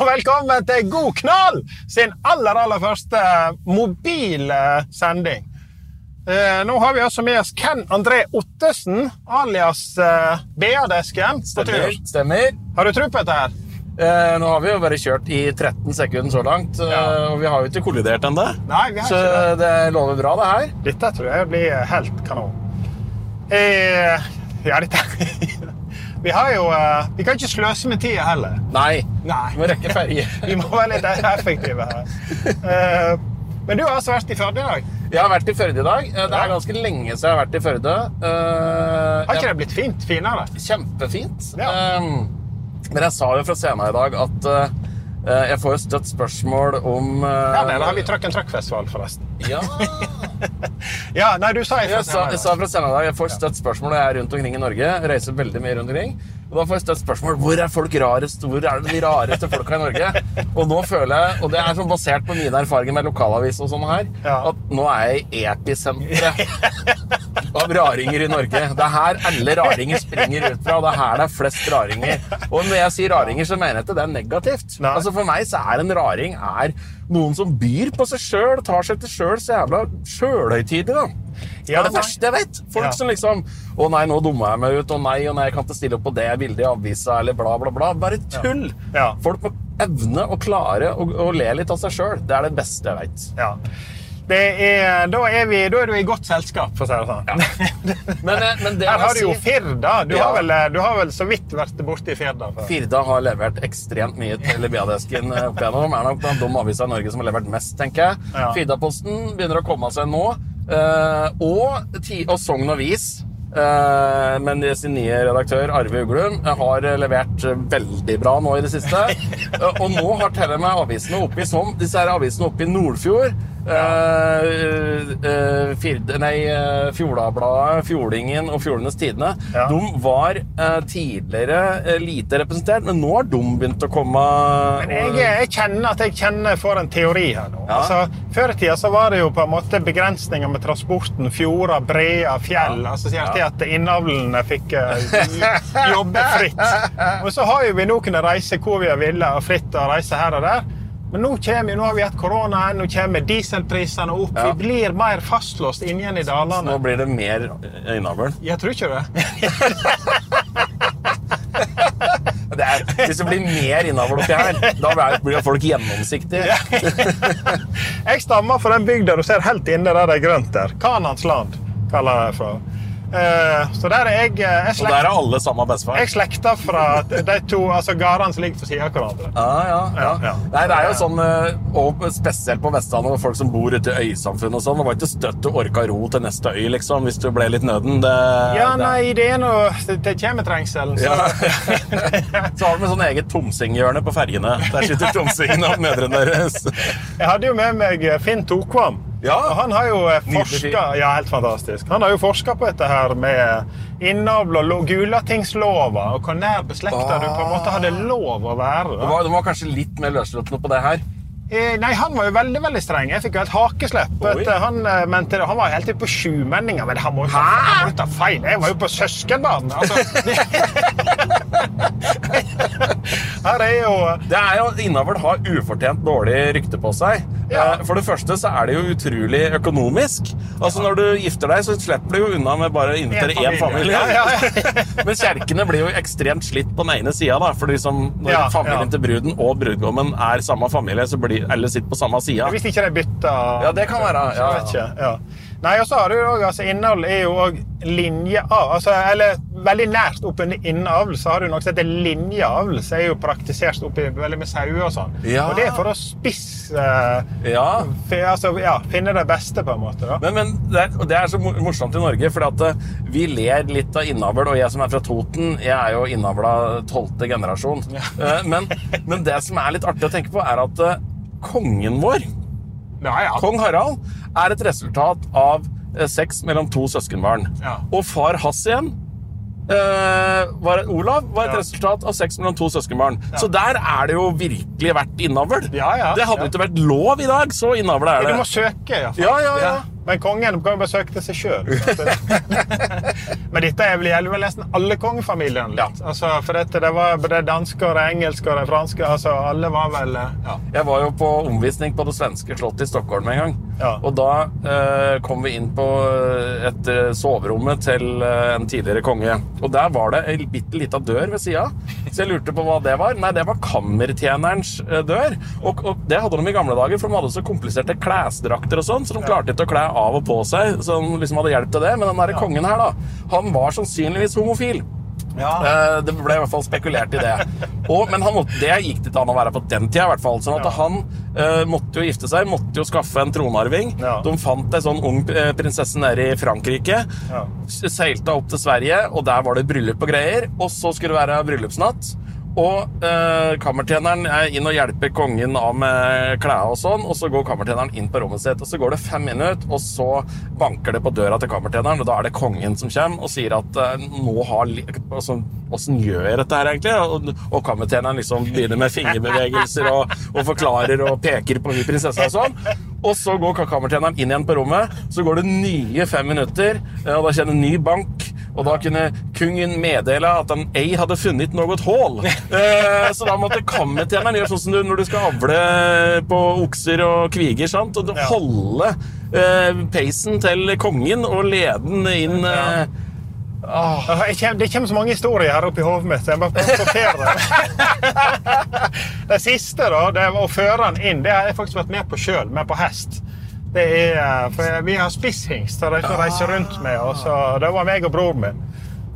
Og velkommen til God knall sin aller, aller første mobile sending. Eh, nå har vi også med oss Ken André Ottesen, alias eh, BA-desken. på tur. Stemmer. Har du tro på dette her? Eh, nå har vi jo bare kjørt i 13 sekunder så langt, eh, Ja. og vi har jo ikke kollidert ennå. Så det. det lover bra, det her. Dette tror jeg blir helt kanon. Eh, ja, dette Vi har jo eh, Vi kan ikke sløse med tida heller. Nei. Nei. Vi må rekke ferje. Vi må være litt effektive her. Eh, men du har altså vært i Førde i dag. Jeg har vært i Førde i dag. Eh, Det er ganske lenge siden jeg har vært i Førde. Har ikke det blitt fint? Finere? Kjempefint. Ja. Men jeg sa jo fra scenen i dag at jeg får jo støtt spørsmål om eh, Ja, da har vi Truck and Truck-festival, forresten. Ja. Ja, nei, du sa jeg Jeg sa, jeg sa fra senere dag, jeg får støtt spørsmål når jeg er rundt omkring i Norge. Jeg reiser veldig mye rundt omkring. Og da får jeg støtt spørsmål hvor er folk rarest, hvor er det de rareste folka i Norge. Og nå føler jeg, og det er sånn basert på mine erfaringer med lokalavis og sånn her, at nå er jeg i episenteret av raringer i Norge. Det er her alle raringer springer ut fra, og det er her det er flest raringer. Og når jeg sier raringer, så mener jeg ikke det er negativt. Nei. Altså For meg så er en raring er noen som byr på seg sjøl, tar seg til sjøl så jævla sjølhøytidelig, da. Det er det første verste jeg vet. Folk Ja. som liksom Å nei, nå dumma jeg meg ut. Å nei, og nei, jeg kan ikke stille opp på det bildet i avisa, eller bla, bla, bla. Bare tull. Ja. Folk må evne å klare å, å le litt av seg sjøl. Det er det beste jeg veit. Ja. Det er, da, er vi, da er du i godt selskap, for å si det sånn. Men, eh, men det Her har du jo Firda. Du, Ja. har vel, du har vel så vidt vært borti Firda For. Firda har levert ekstremt mye til Biadesken opp igjennom. Er nok den de avisene i Norge som har levert mest, tenker jeg. Ja. Firdaposten begynner å komme seg nå. eh, og, og Sogn Avis. eh, men sin nye redaktør Arve Uglum har levert veldig bra nå i det siste. Eh, og nå har til og med avisene oppe i sånn, disse her avisene i Nordfjord eh, Firde, nei, eh, Fjordabladet, Fjordingen og Fjordenes Tidende Ja. De var uh, tidligere lite representert, men nå har de begynt å komme Men jeg, jeg kjenner at jeg kjenner for en teori her nå. Ja. Altså, før i tida så var det jo på en måte begrensninger med transporten. Fjorder, breer, fjell. Altså sier til at innavlene fikk jobbe fritt. Og så har jo vi nå kunnet reise hvor vi ville og fritt og reise her og der. Men nå, kommer, nå har vi hatt korona, nå kommer dieselprisene opp. Ja. Vi blir mer fastlåst inn igjen i dalene. Nå blir det mer innavl. Jeg tror ikke det. Det er, hvis det blir mer innavl oppi her, da blir- folk gjennomsiktige. Jeg stammer fra den bygda du ser helt inne der det er grønt der. Kanans land, kaller jeg det. Eh, så der er jeg, jeg jeg, Og der er alle samme bestefar. jeg slekter fra de to altså gårdene som ligger på siden av hverandre. Ja, ja, ja. Ja. Nei, det er jo sånn, eh, og spesielt på Vestlandet, folk som bor ute i øysamfunn og sånn, det var ikke støtt du orka ro til neste øy, liksom, hvis du ble litt nøden. Det, Ja, det- nei, det er noe Det, kommer trengselen. Så. Så har de sånn eget tomsinghjørne på fergene. Der sitter tomsingene og mødrene deres. Jeg hadde jo med meg Finn Tokvam. Ja. Han har jo eh, forska Ja, helt fantastisk. Han har jo forska på dette her med innavl og lo- Gulatingslova, og hvor nær beslekta du på en måte hadde lov å være. Det var, det var kanskje litt mer løsslupne på det her. Eh, Nei, han var jo veldig veldig streng. Jeg fikk jo et hakeslepp. Han eh, mente det. Han var helt på sjumenninger. Men han må jo ta, feil. Jeg var jo på søskenbarn. Altså. Her er jo Det er jo Innavl har ufortjent dårlig rykte på seg. Ja. Eh, For det første så er det jo utrolig økonomisk. Altså Når du gifter deg, så slipper du jo unna med bare å invitere En én familie. Ja, ja, Men kjerkene blir jo ekstremt slitt på den ene sida. For liksom, når familien til bruden og brudgommen er samme familie, så blir alle sitter på samme sida. Hvis ikke de bytter Ja, det kan være. Ja, ja. Ja. Nei, og så har du også, altså, Innhold er jo òg linje A. Altså, eller veldig nært oppunder innavl så har du noe som heter linjeavl, som er jo praktisert oppi veldig med sauer og sånn. Ja. Og det er for å spisse uh, Ja. altså, ja, Finne det beste, på en måte. da. Men, men det, er, det er så morsomt i Norge, for at eh, vi ler litt av innavl. Og jeg som er fra Toten, jeg er jo innavla tolvte generasjon. Uh, Men, men det som er litt artig å tenke på, er at kongen vår, Ja, ja. kong Harald, er et resultat av eh, sex mellom to søskenbarn. Ja. Og far hans igjen Uh, var, Olav var et Ja. resultat av sex mellom to søskenbarn. Så der er det jo virkelig vært innavl. Ja, ja, det hadde ja. ikke vært lov i dag, så innavl er Du det. må søke, iallfall. Ja, ja, ja. Men kongen kan jo besøke til seg sjøl. Men dette er vel, gjelder vel nesten alle kongefamiliene. Ja. Altså, for dette, det var både det danske, og det engelske og franske. altså Alle var vel eh, ja. Jeg var jo på omvisning på det svenske slottet i Stockholm en gang. Ja. Og da eh, kom vi inn på et eh, soverommet til eh, en tidligere konge. Og der var det ei bitte lita dør ved sida. Så jeg lurte på hva det var. Nei, det var kammertjenerens eh, dør. Og, og det hadde de i gamle dager, for de hadde så kompliserte klesdrakter og sånn, så de klarte ikke å kle av og på seg, som liksom hadde hjelp til det. Men den derre kongen her, da, han var sannsynligvis homofil. Ja. Det ble i hvert fall spekulert i det. Og, men han måtte, det gikk det ikke an å være på den tida. I hvert fall. Sånn at Han uh, måtte jo gifte seg, måtte jo skaffe en tronarving. Ja. De fant ei sånn ung eh, prinsesse nede i Frankrike. Ja. Seilte opp til Sverige, og der var det bryllup og greier. Og så skulle det være bryllupsnatt. Og eh, kammertjeneren er inn og hjelper kongen av med klærne og sånn, og så går kammertjeneren inn på rommet sitt, og så går det fem minutter, og så banker det på døra til kammertjeneren, og da er det kongen som kommer og sier at eh, nå har altså, Åssen gjør jeg dette her, egentlig? Og, og kammertjeneren liksom begynner med fingerbevegelser og, og forklarer og peker på hun prinsessa og sånn. Og så går kammertjeneren inn igjen på rommet, så går det nye fem minutter, eh, og da kjenner ny bank. Og da kunne kongen meddele at han ei hadde funnet noe hull. Eh, så da måtte kammertjeneren gjøre sånn som du når du skal avle på okser og kviger. sant? Og holde eh, peisen til kongen og lede den inn eh, Jeg kjem, det kommer så mange historier her oppi hodet mitt. så Jeg må bare sortere det. Det siste, da, det å føre den inn, det har jeg faktisk vært med på sjøl, med på hest. Det er, eh, for Vi har spisshingst som jeg reise rundt med, og så, det var meg og broren min.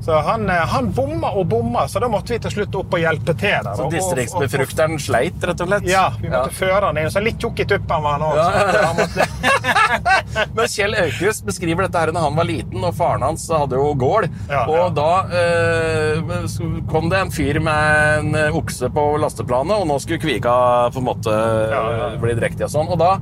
Så han, eh, han bomma og bomma, så da måtte vi til slutt opp og hjelpe til. der. Så distriktsbefrukteren sleit, rett og slett? Ja, vi måtte føre han inn. Så litt tjukk i tuppen var han òg. Ja, ja, ja. Men Kjell Aukrust beskriver dette her når han var liten, og faren hans hadde jo gård. Ja, ja. Og da eh, kom det en fyr med en eh, okse på lasteplanet, og nå skulle kviga på en måte Ja, ja. bli drektig og sånn. Og da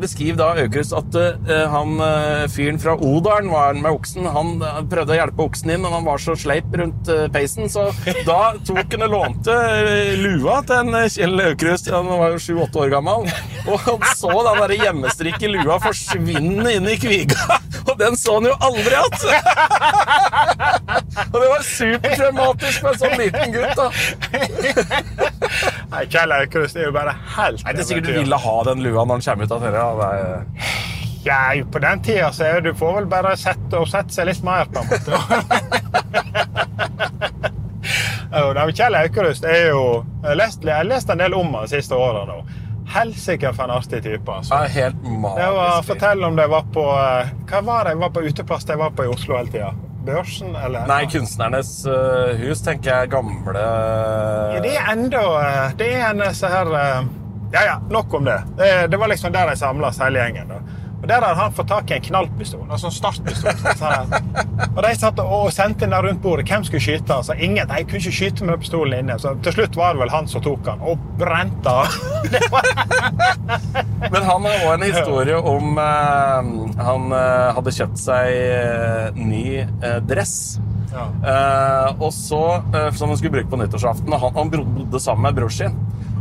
beskriver da Aukrust at eh, han eh, fyren fra Odalen var med oksen. Han eh, prøvde å hjelpe oksen inn, men han var så sleip rundt eh, peisen, så da tok han og lånte eh, lua til en eh, Kjell Aukrust. Han var jo sju-åtte år gammel. Og han så den der hjemmestrikke lua forsvinne inn i kviga, og den så han jo aldri igjen! Og det var supertraumatisk for en sånn liten gutt. da. Nei, Kjell Aukrust er jo bare helt Nei, Det er sikkert du ville ha den lua når han kommer ut av er- Ja, på den tida så er du får vel bare sette og sette seg litt mer, på en måte. Kjell Aukrust er jo Jeg har lest, en del om han de siste åra nå. Helsike for en artig type. altså. Er helt magisk. Fortell om de var på eh, Hva var det jeg var på uteplass de var på i Oslo hele tida? Børsen, eller? Nei, Kunstnernes uh, hus, tenker jeg. Gamle Ja, det er enda eh, Det er en så her eh, Ja, ja, nok om det. Det, det var liksom der de samles, hele gjengen. da. Og Der hadde han fått tak i en knallpistol. altså en startpistol. Sånn og de satt og sendte den rundt bordet. Hvem skulle skyte? Altså, ingen, De kunne ikke skyte med pistolen inne. Så til slutt var det vel han som tok den, og brente den. Men han har òg en historie om eh, Han eh, hadde kjøpt seg eh, ny eh, dress. Ja. Eh, og så, eh, Som han skulle bruke på nyttårsaften. og Han, han bodde sammen med bror sin.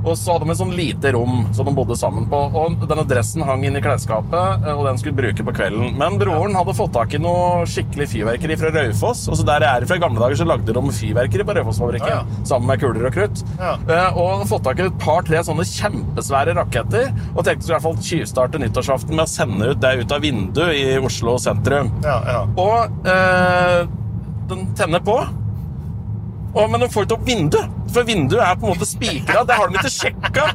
Og så hadde de et sånn lite rom som de bodde sammen på. Og denne dressen hang inn i klesskapet, eh, og den skulle bruke på kvelden. Men broren hadde fått tak i noe skikkelig fyrverkeri fra Raufoss. så der jeg er fra gamle dager, så lagde de fyrverkeri på Raufossfabrikken. Ja, ja. Sammen med kuler og krutt. Ja. Eh, og fått tak i et par-tre sånne kjempesvære raketter. Og tenkte så i hvert fall tjuvstarte nyttårsaften med å sende ut det ut av vinduet i Oslo sentrum. Ja, ja. Og eh, den tenner på. Og, men de får ikke opp vinduet, for vinduet er på en måte spikra. Det har de ikke sjekka.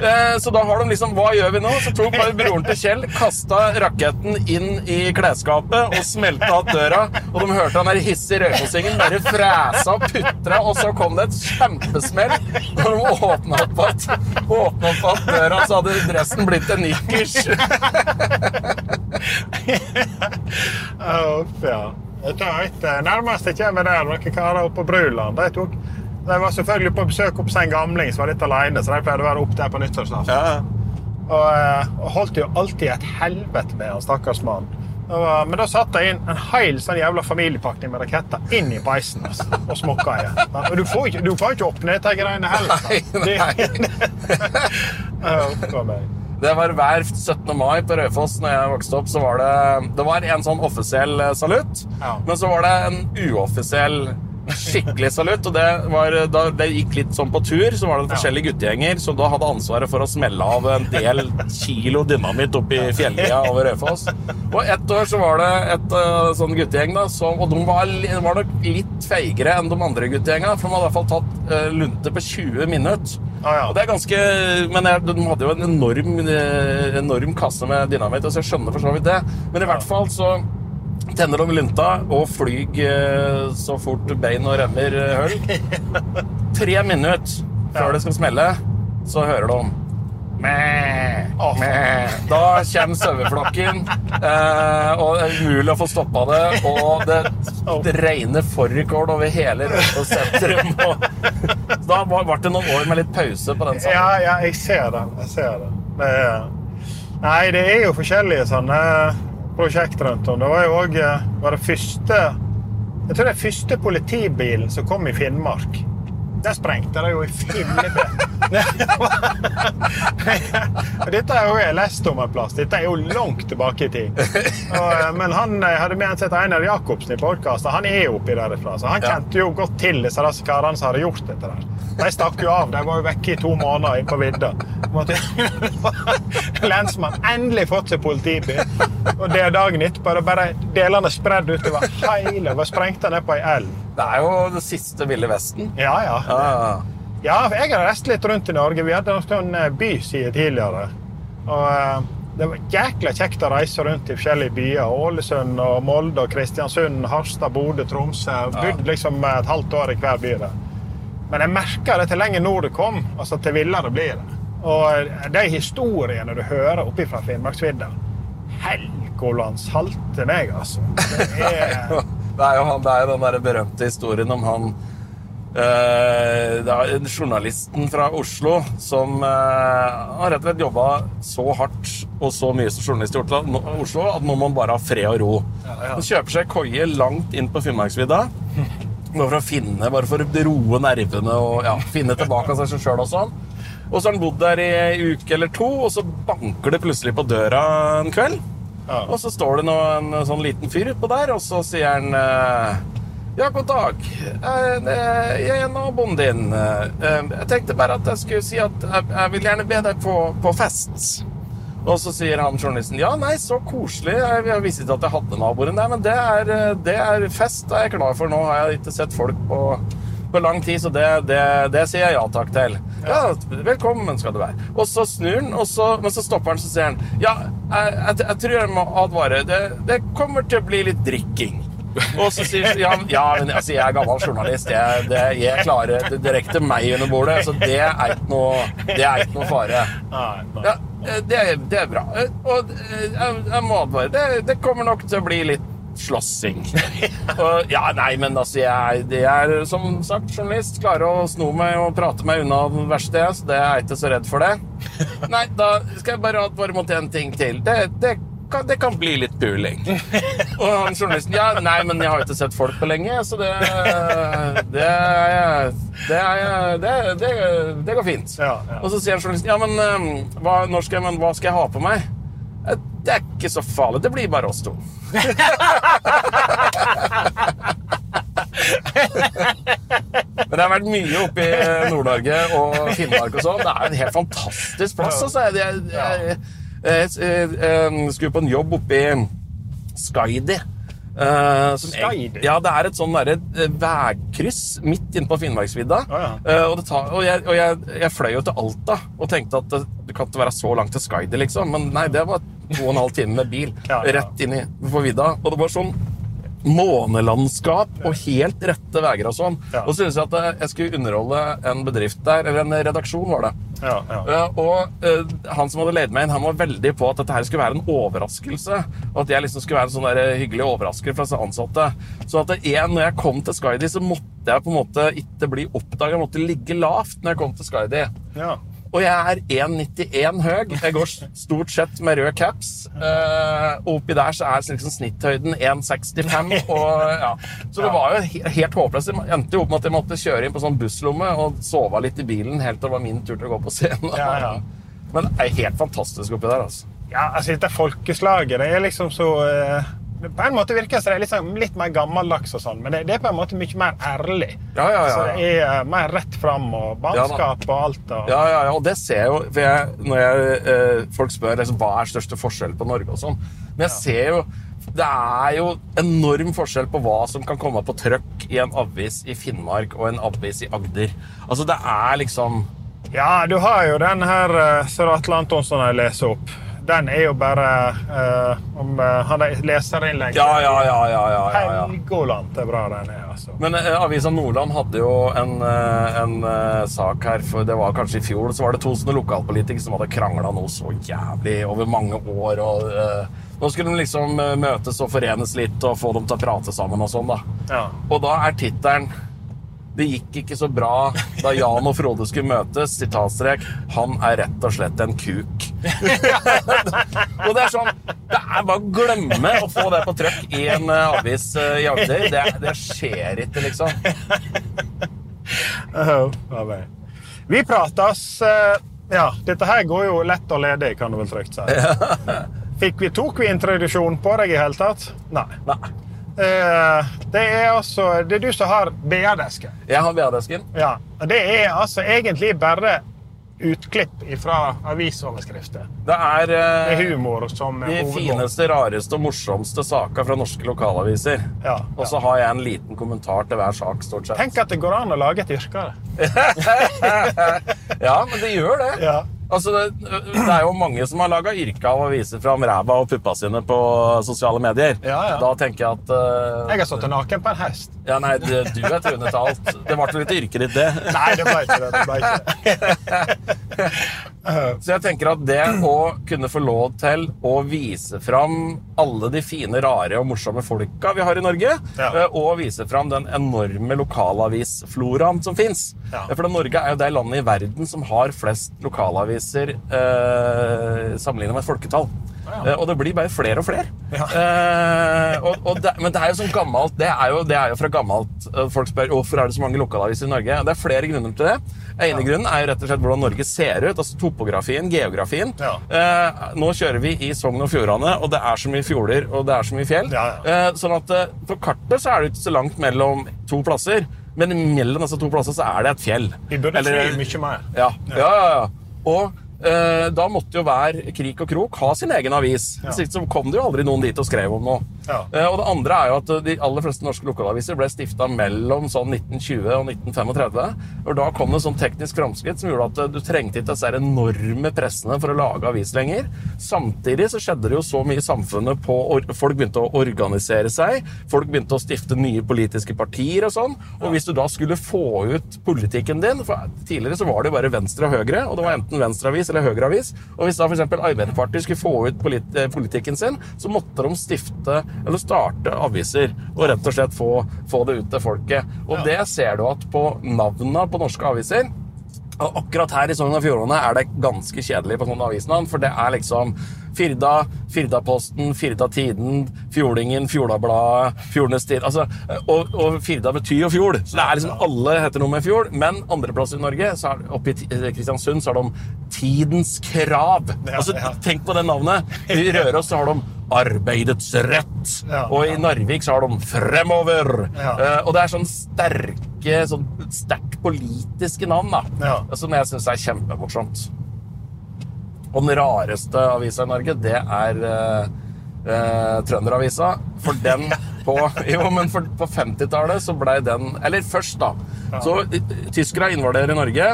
Eh, så da har de liksom Hva gjør vi nå? Så tok bare broren til Kjell, kasta raketten inn i klesskapet og smelta av døra. Og de hørte han der hissige røykosingen bare fræsa og putra, og så kom det et kjempesmell. Når de åpna opp igjen døra, så hadde dressen blitt en nikkers. Uff, ja. Jeg tar et, eh, jeg kommer der, noen karer oppe på Bruland. De, tok, de var selvfølgelig på besøk oppe hos en gamling som var litt alene, så de pleide å være oppe der på nyttårsaften. Og, eh, og holdt jo alltid et helvete med han stakkars mann. Men da satte jeg inn en hel sånn jævla familiepakning med raketter inn i peisen altså, og smokka igjen. Og du får ikke, du får ikke åpne dette greiene heller. Nei, nei. Det. Det var hver 17. mai på Raufoss når jeg vokste opp. så var Det det var en sånn offisiell eh, salutt, Ja. men så var det en uoffisiell skikkelig salutt. og det, var, Da det gikk litt sånn på tur, så var det forskjellige guttegjenger som da hadde ansvaret for å smelle av en del kilo dynamitt opp i fjelllia over Raufoss. Og ett år så var det et uh, sånn guttegjeng, da, som, og de var, var nok litt feigere enn de andre guttegjenga, for de hadde i hvert fall tatt uh, lunte på 20 minutter. Ah, ja. Det er ganske Men jeg, de hadde jo en enorm, eh, enorm kasse med dynamitt, så jeg skjønner for så vidt det. Men i hvert fall så tenner om lunta og flyg eh, så fort bein og remmer eh, høl. Tre minutter før det skal smelle, så hører du Mæ, mæ. Da kommer saueflokken, eh, og det er umulig å få stoppa det. Og det, det regner fårikål over hele sentrum. Da ble det noen år med litt pause på den Ja, ja, jeg ser den. Jeg ser den. Det er, nei, det er jo forskjellige sånne prosjekt rundt om. Det var jo òg det første Jeg tror det er første politibilen som kom i Finnmark. Den sprengte de jo i fillebit. Dette har jeg lest om en plass. Dette er jo langt tilbake i tid. Og, eh, men han eh, hadde med seg Einar Jacobsen i podkasten. Han er jo oppi derifra, så han kjente jo godt til disse karene som hadde gjort dette der. De stakk jo av. De var jo vekke i to måneder på vidda. Lensmannen Lensmann endelig fått seg politibil. Og det er dagen etterpå. er Bare delene spredd utover hele var sprengt ned på ei elv. Det er jo det siste Ville Vesten. Ja, ja. Ja, Ja, for jeg har reist litt rundt i Norge. Vi hadde en sånn eh, byside tidligere. Og eh, det var jækla kjekt å reise rundt i forskjellige byer. Ålesund, og Molde, og Kristiansund, Harstad, Bodø, Tromsø. Bodd liksom et halvt år i hver by der. Men jeg merka det til lenger nord du kom, altså til villere blir det. Og de historiene du hører oppe fra Finnmarksvidda Helgolands halte meg, altså. Det er Det er jo, han, det er den der berømte historien om han eh, det er journalisten fra Oslo som eh, har rett og slett jobba så hardt og så mye som journalist i Oslo at nå må han bare ha fred og ro. Han kjøper seg koie langt inn på Finnmarksvidda. Bare for å finne, bare for å roe nervene og ja, finne tilbake av seg sjøl og sånn. Og så har han bodd der i ei uke eller to, og så banker det plutselig på døra en kveld. Ja. Og så står det nå en sånn liten fyr utpå der, og så sier han eh, Ja, god dag. Eh, eh, Jeg er naboen din. Jeg tenkte bare at jeg skulle si at jeg, jeg vil gjerne be deg på, på fest. Og så sier han journalisten ja, nei, så koselig. Jeg, visste ikke at jeg hadde naboer. Nei, men det er, eh, det er fest, det er jeg klar for. Nå har jeg ikke sett folk på, på lang tid, så det, det, det sier jeg ja takk til. Ja, velkommen skal du være. Og så snur han, og så, men så stopper han, så sier han ja, jeg, jeg, jeg tror jeg må advare. Det, det kommer til å bli litt drikking. Og så sier ja, ja men altså, jeg er gammel journalist. Jeg, det, jeg klarer det direkte meg under bordet, så det er ikke noe, det er ikke noe fare. Ja, det, er- det er bra. Eh, Og eh, jeg, jeg må advare. Det, det kommer nok til å bli litt slåssing. Ja, nei, men altså, jeg, jeg, er som sagt journalist. Klarer å sno meg og prate meg unna det verste, så det er jeg ikke så redd for det. Nei, da skal jeg bare advare mot en ting til. Det, det, kan, det kan bli litt puling. Og han journalisten Ja, nei, men jeg har jo ikke sett folk på lenge, så det Det Det, det, det, det går fint. Ja, ja. Og så sier han journalisten Ja, men, eh, hva, skal jeg, men hva skal jeg ha på meg? Eh, Det er ikke så farlig. Det blir bare oss to. Men det har vært mye oppe i Nord-Norge og Finnmark og sånn. Det er en helt fantastisk plass. Altså. Jeg, jeg, jeg, jeg, jeg, jeg skulle på en jobb oppe i Skaidi. Uh, Ja, det er et sånn eh, midt inne på Finnmarksvidda. Oh, ja. uh, og det tar, og, jeg, og jeg, jeg fløy jo til Alta og tenkte at det, det kan ikke være så langt til Skaidi, liksom. Men nei, det var to og en halv time med bil Ja, ja. rett inn i på vidda. Og det var sånn månelandskap og helt rette veier og sånn. Og så syntes jeg at eh, jeg skulle underholde en bedrift der, eller en redaksjon var det. Ja, ja. Eh, og eh, han som hadde ledet meg inn, han var veldig på at dette her skulle være en overraskelse. Og at jeg liksom skulle være en sånn der hyggelig overrasker for disse ansatte. Så at det, en, når jeg kom til Skydy så måtte jeg på en måte ikke bli oppdaga. Jeg måtte ligge lavt når jeg kom til Skydy ja. Og jeg er 1,91 høy. Jeg går stort sett med rød caps. Eh, og oppi der så er liksom snitthøyden 1,65. Og, ja. Så det var jo helt håpløst. Det endte jo opp med at jeg måtte kjøre inn på sånn busslomme og sove litt i bilen helt til det var min tur til å gå på scenen. Ja, ja. Men det er helt fantastisk oppi der, altså. Ja, altså dette folkeslaget, det er liksom så eh, På en måte virker det som det liksom litt mer gammeldags, og sånn, men det, det er på en måte mye mer ærlig. Ja, ja, ja, Så det er eh, mer rett fram og bannskap og alt. Og, Ja, ja, ja, og det ser jeg jo for jeg, Når jeg, eh, folk spør liksom, hva er største forskjell på Norge og sånn Men jeg ser jo Det er jo enorm forskjell på hva som kan komme på trøkk i en avis i Finnmark og en avis i Agder. Altså, det er liksom Ja, du har jo den her uh, Sir Atle Antonsson jeg leser opp. Den er jo bare uh, om uh, Han er leserinnlegg. Ja, ja, ja, ja, ja, ja, ja. Helgoland er bra den er, altså. Men uh, Avisa Nordland hadde jo en, en sak her, for det var kanskje i fjor, så var det to sånne lokalpolitikere som hadde krangla noe så jævlig over mange år. og Nå skulle de liksom møtes og forenes litt og få dem til å prate sammen og sånn, da. Ja. Og da er tittelen Det gikk ikke så bra da Jan og Frode skulle møtes. Sitatstrek. Han er rett og slett en kuk. og det er sånn Det er bare å glemme å få det på trykk i en eh, avis eh, i Agder. Det, det skjer ikke, liksom. Ja, vel. Vi prates eh, Ja, dette her går jo lett og ledig, kan du vel trygt si. Fikk vi, tok vi introduksjon på deg i hele tatt? Nei. Nei. Eh, det er altså Det er du som har BA-desken. Jeg har BA-desken. Ja. Det er altså egentlig bare utklipp fra avisoverskrifter. Det er Det er eh, humor som de hovedmål. fineste, rareste og morsomste saker fra norske lokalaviser. Ja, Og så har jeg en liten kommentar til hver sak, stort sett. Tenk at det går an å lage et yrke av det. Ja, men det gjør det. Ja. Altså, det, det er jo mange som har laga yrke av å vise fram ræva og puppa sine på sosiale medier. Ja, ja. Da tenker jeg at uh, Jeg har sittet naken på en hest. Ja, nei, du, du er truende til alt. Det ble vel ikke yrket ditt, det. Nei, det ble ikke det. det, ble ikke det. Så jeg tenker at det å kunne få lov til å vise fram alle de fine, rare og morsomme folka vi har i Norge, Ja. eh, og vise fram den enorme lokalavisfloraen som fins. Ja. For Norge er jo det landet i verden som har flest lokalaviser eh, sammenlignet med et folketall. Eh, og det blir bare flere og flere. Ja. Eh, og, og det, men det er jo sånn gammelt Det er jo, det er jo fra gammelt eh, Folk spør hvorfor er det så mange lokalaviser i Norge. Det er flere grunner til det. Den ene grunnen er jo rett og slett hvordan Norge ser ut. altså Topografien, geografien. Ja. Eh, nå kjører vi i Sogn og Fjordane, og det er så mye fjorder og det er så mye fjell. Ja, Eh, sånn at eh, På kartet så er det ikke så langt mellom to plasser, men mellom disse to plasser så er det et fjell. Vi burde Eller- fly mye mer. ja, ja, ja. ja. Og da måtte jo hver krik og krok ha sin egen avis. Ja. Så kom det jo aldri noen dit og skrev om noe. Ja. Eh, og det andre er jo at de aller fleste norske lokalaviser ble stifta mellom sånn 1920 og 1935. Og da kom det sånn teknisk framskritt som gjorde at eh, du trengte ikke disse enorme pressene for å lage avis lenger. Samtidig så skjedde det jo så mye i samfunnet på Folk begynte å organisere seg. Folk begynte å stifte nye politiske partier og sånn. Og hvis du da skulle få ut politikken din For tidligere så var det jo bare venstre og høyre, og det var enten venstreavis eller høyreavis. Og hvis da f.eks. Arbeiderpartiet skulle få ut eh, politikken sin, så måtte de stifte eller starte aviser og rett og slett få, få det ut til folket. Og det ser du at på navnene på norske aviser akkurat her i Sogn og Fjordane er det ganske kjedelig på sånne avisnavn, for det er liksom Firda, Firdaposten, Firda Tiden, Fjordingen, Fjordabladet, Fjordenes Tid altså, og, og Firda betyr jo fjord, så det er liksom alle heter noe med fjord. Men andreplass i Norge, så er, oppe i eh, Kristiansund, så har de Tidens Krav. Altså. Tenk på det navnet. I Røros så har de Arbeidets rett. Ja, og i Narvik så har de Fremover. Ja. Uh, og det er sånn sterke, sånn sterkt politiske navn, da. Ja. Som jeg syns er kjempemorsomt. Og den rareste avisa i Norge, det er eh, eh, Trønderavisa. For den på, jo, men for, på 50-tallet så blei den Eller først, da. Så eh, tyskere invaderer Norge.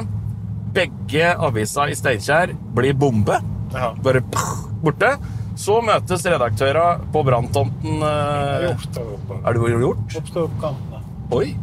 Begge avisa i Steinkjer blir bombe. Bare borte. Så møtes redaktøra på branntomten eh, Er det gjort? oppstå oppkantene. Oi.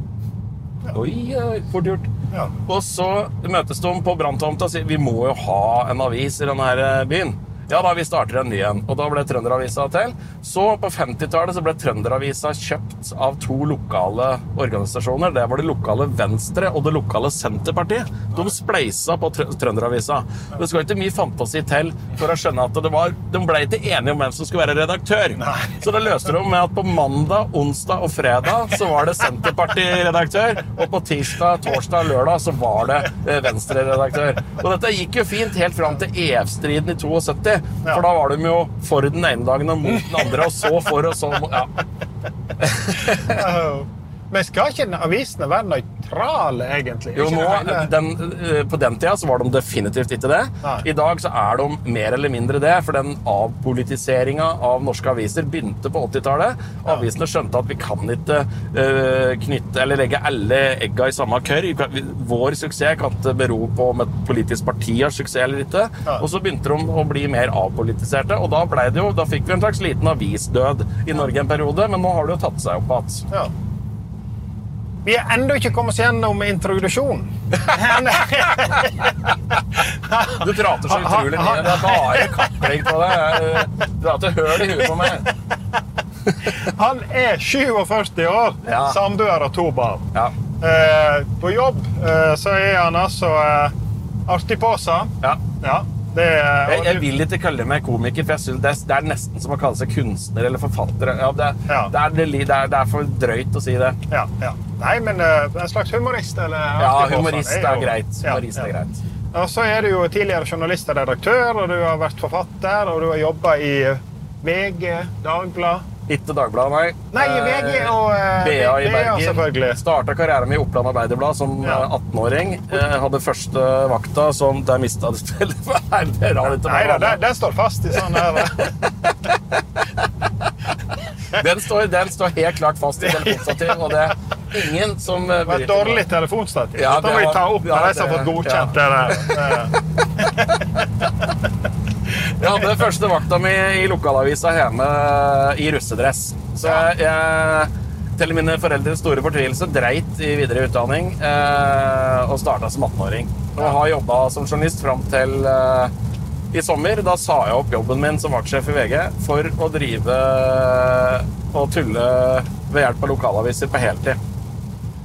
Oi, eh, fort gjort. Og så møtes de på branntomta og sier vi må jo ha en avis i denne eh, byen. Ja da, vi starter en ny en. Og da ble Trønderavisa til. Så på 50-tallet så ble Trønderavisa kjøpt av to lokale organisasjoner. Det var det lokale Venstre og det lokale Senterpartiet. De spleisa på Trønderavisa. Det skal ikke mye fantasi til for å skjønne at det var, de ble ikke enige om hvem som skulle være redaktør. Så det løste de med at på mandag, onsdag og fredag så var det Senterparti-redaktør, og på tirsdag, torsdag og lørdag så var det eh, Venstre-redaktør. Og dette gikk jo fint helt fram til EF-striden i 72, for da var de jo for den ene dagen og mot den andre, og så for og så mot ja. Men skal ikke avisene være nøytrale, egentlig? Jo, nå, den, eh, På den tida så var de definitivt ikke det. Nei. I dag så er de mer eller mindre det, for den avpolitiseringa av norske aviser begynte på 80-tallet. Avisene skjønte at vi kan ikke uh, knytte eller legge alle egga i samme kørr. Vår suksess kan ikke bero på om et politisk parti har suksess eller ikke. Nei. Og så begynte de å bli mer avpolitiserte, og da, ble det jo, da fikk vi en slags liten avisdød i Norge en periode, men nå har det jo tatt seg opp igjen. Ja. Vi er ennå ikke kommet oss gjennom introduksjonen. Du prater så utrolig mye. Det er bare kakling på deg. Du prater høl i huet på meg. Han er 47 år, Ja. samboer og to barn. Ja. Eh, på jobb eh, så er han altså eh, artig på seg. ja. Er, Jeg, jeg vil ikke kalle meg komiker, for jeg synes det, er, det er nesten som å kalle seg kunstner eller forfatter. Ja, det, Ja. Det, er, det, er, det for drøyt å si det. ja, ja. Nei, men eh, en slags humorist eller Ja, humorist er greit. Humorist er ja. greit. Og så er du jo tidligere journalist og redaktør, og du har vært forfatter, og du har jobba i VG, Dagblad Ikke Dagbladet, nei. Nei, VG og eh, BA i Bergen. Starta karrieren min i Oppland Arbeiderblad som Ja. eh, 18-åring. Eh, hadde første vakta som Der mista det spillet. Nei, da, den, den står fast i sånn her den, står, den står helt klart fast i telefonstativ, og det er ingen som eh, Det var et dårlig telefonstativ. Ja, det må vi ta opp ja, med de som har fått godkjent det der. Jeg hadde første vakta mi i lokalavisa hjemme i russedress. Så jeg, jeg til mine foreldres store fortvilelse dreit i videre utdanning eh, og starta som 18-åring. Og har jobba som journalist fram til eh, i sommer. Da sa jeg opp jobben min som vaktsjef i VG for å drive og tulle ved hjelp av lokalaviser på heltid.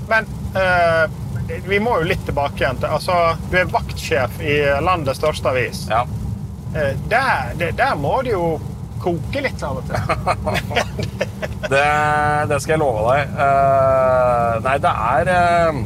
Men eh, vi må jo litt tilbake igjen til altså, Du er vaktsjef i landets største avis. Ja. Eh, der, det- der må det jo koke litt av og til. Det, det skal jeg love deg. Uh, nei, det er uh,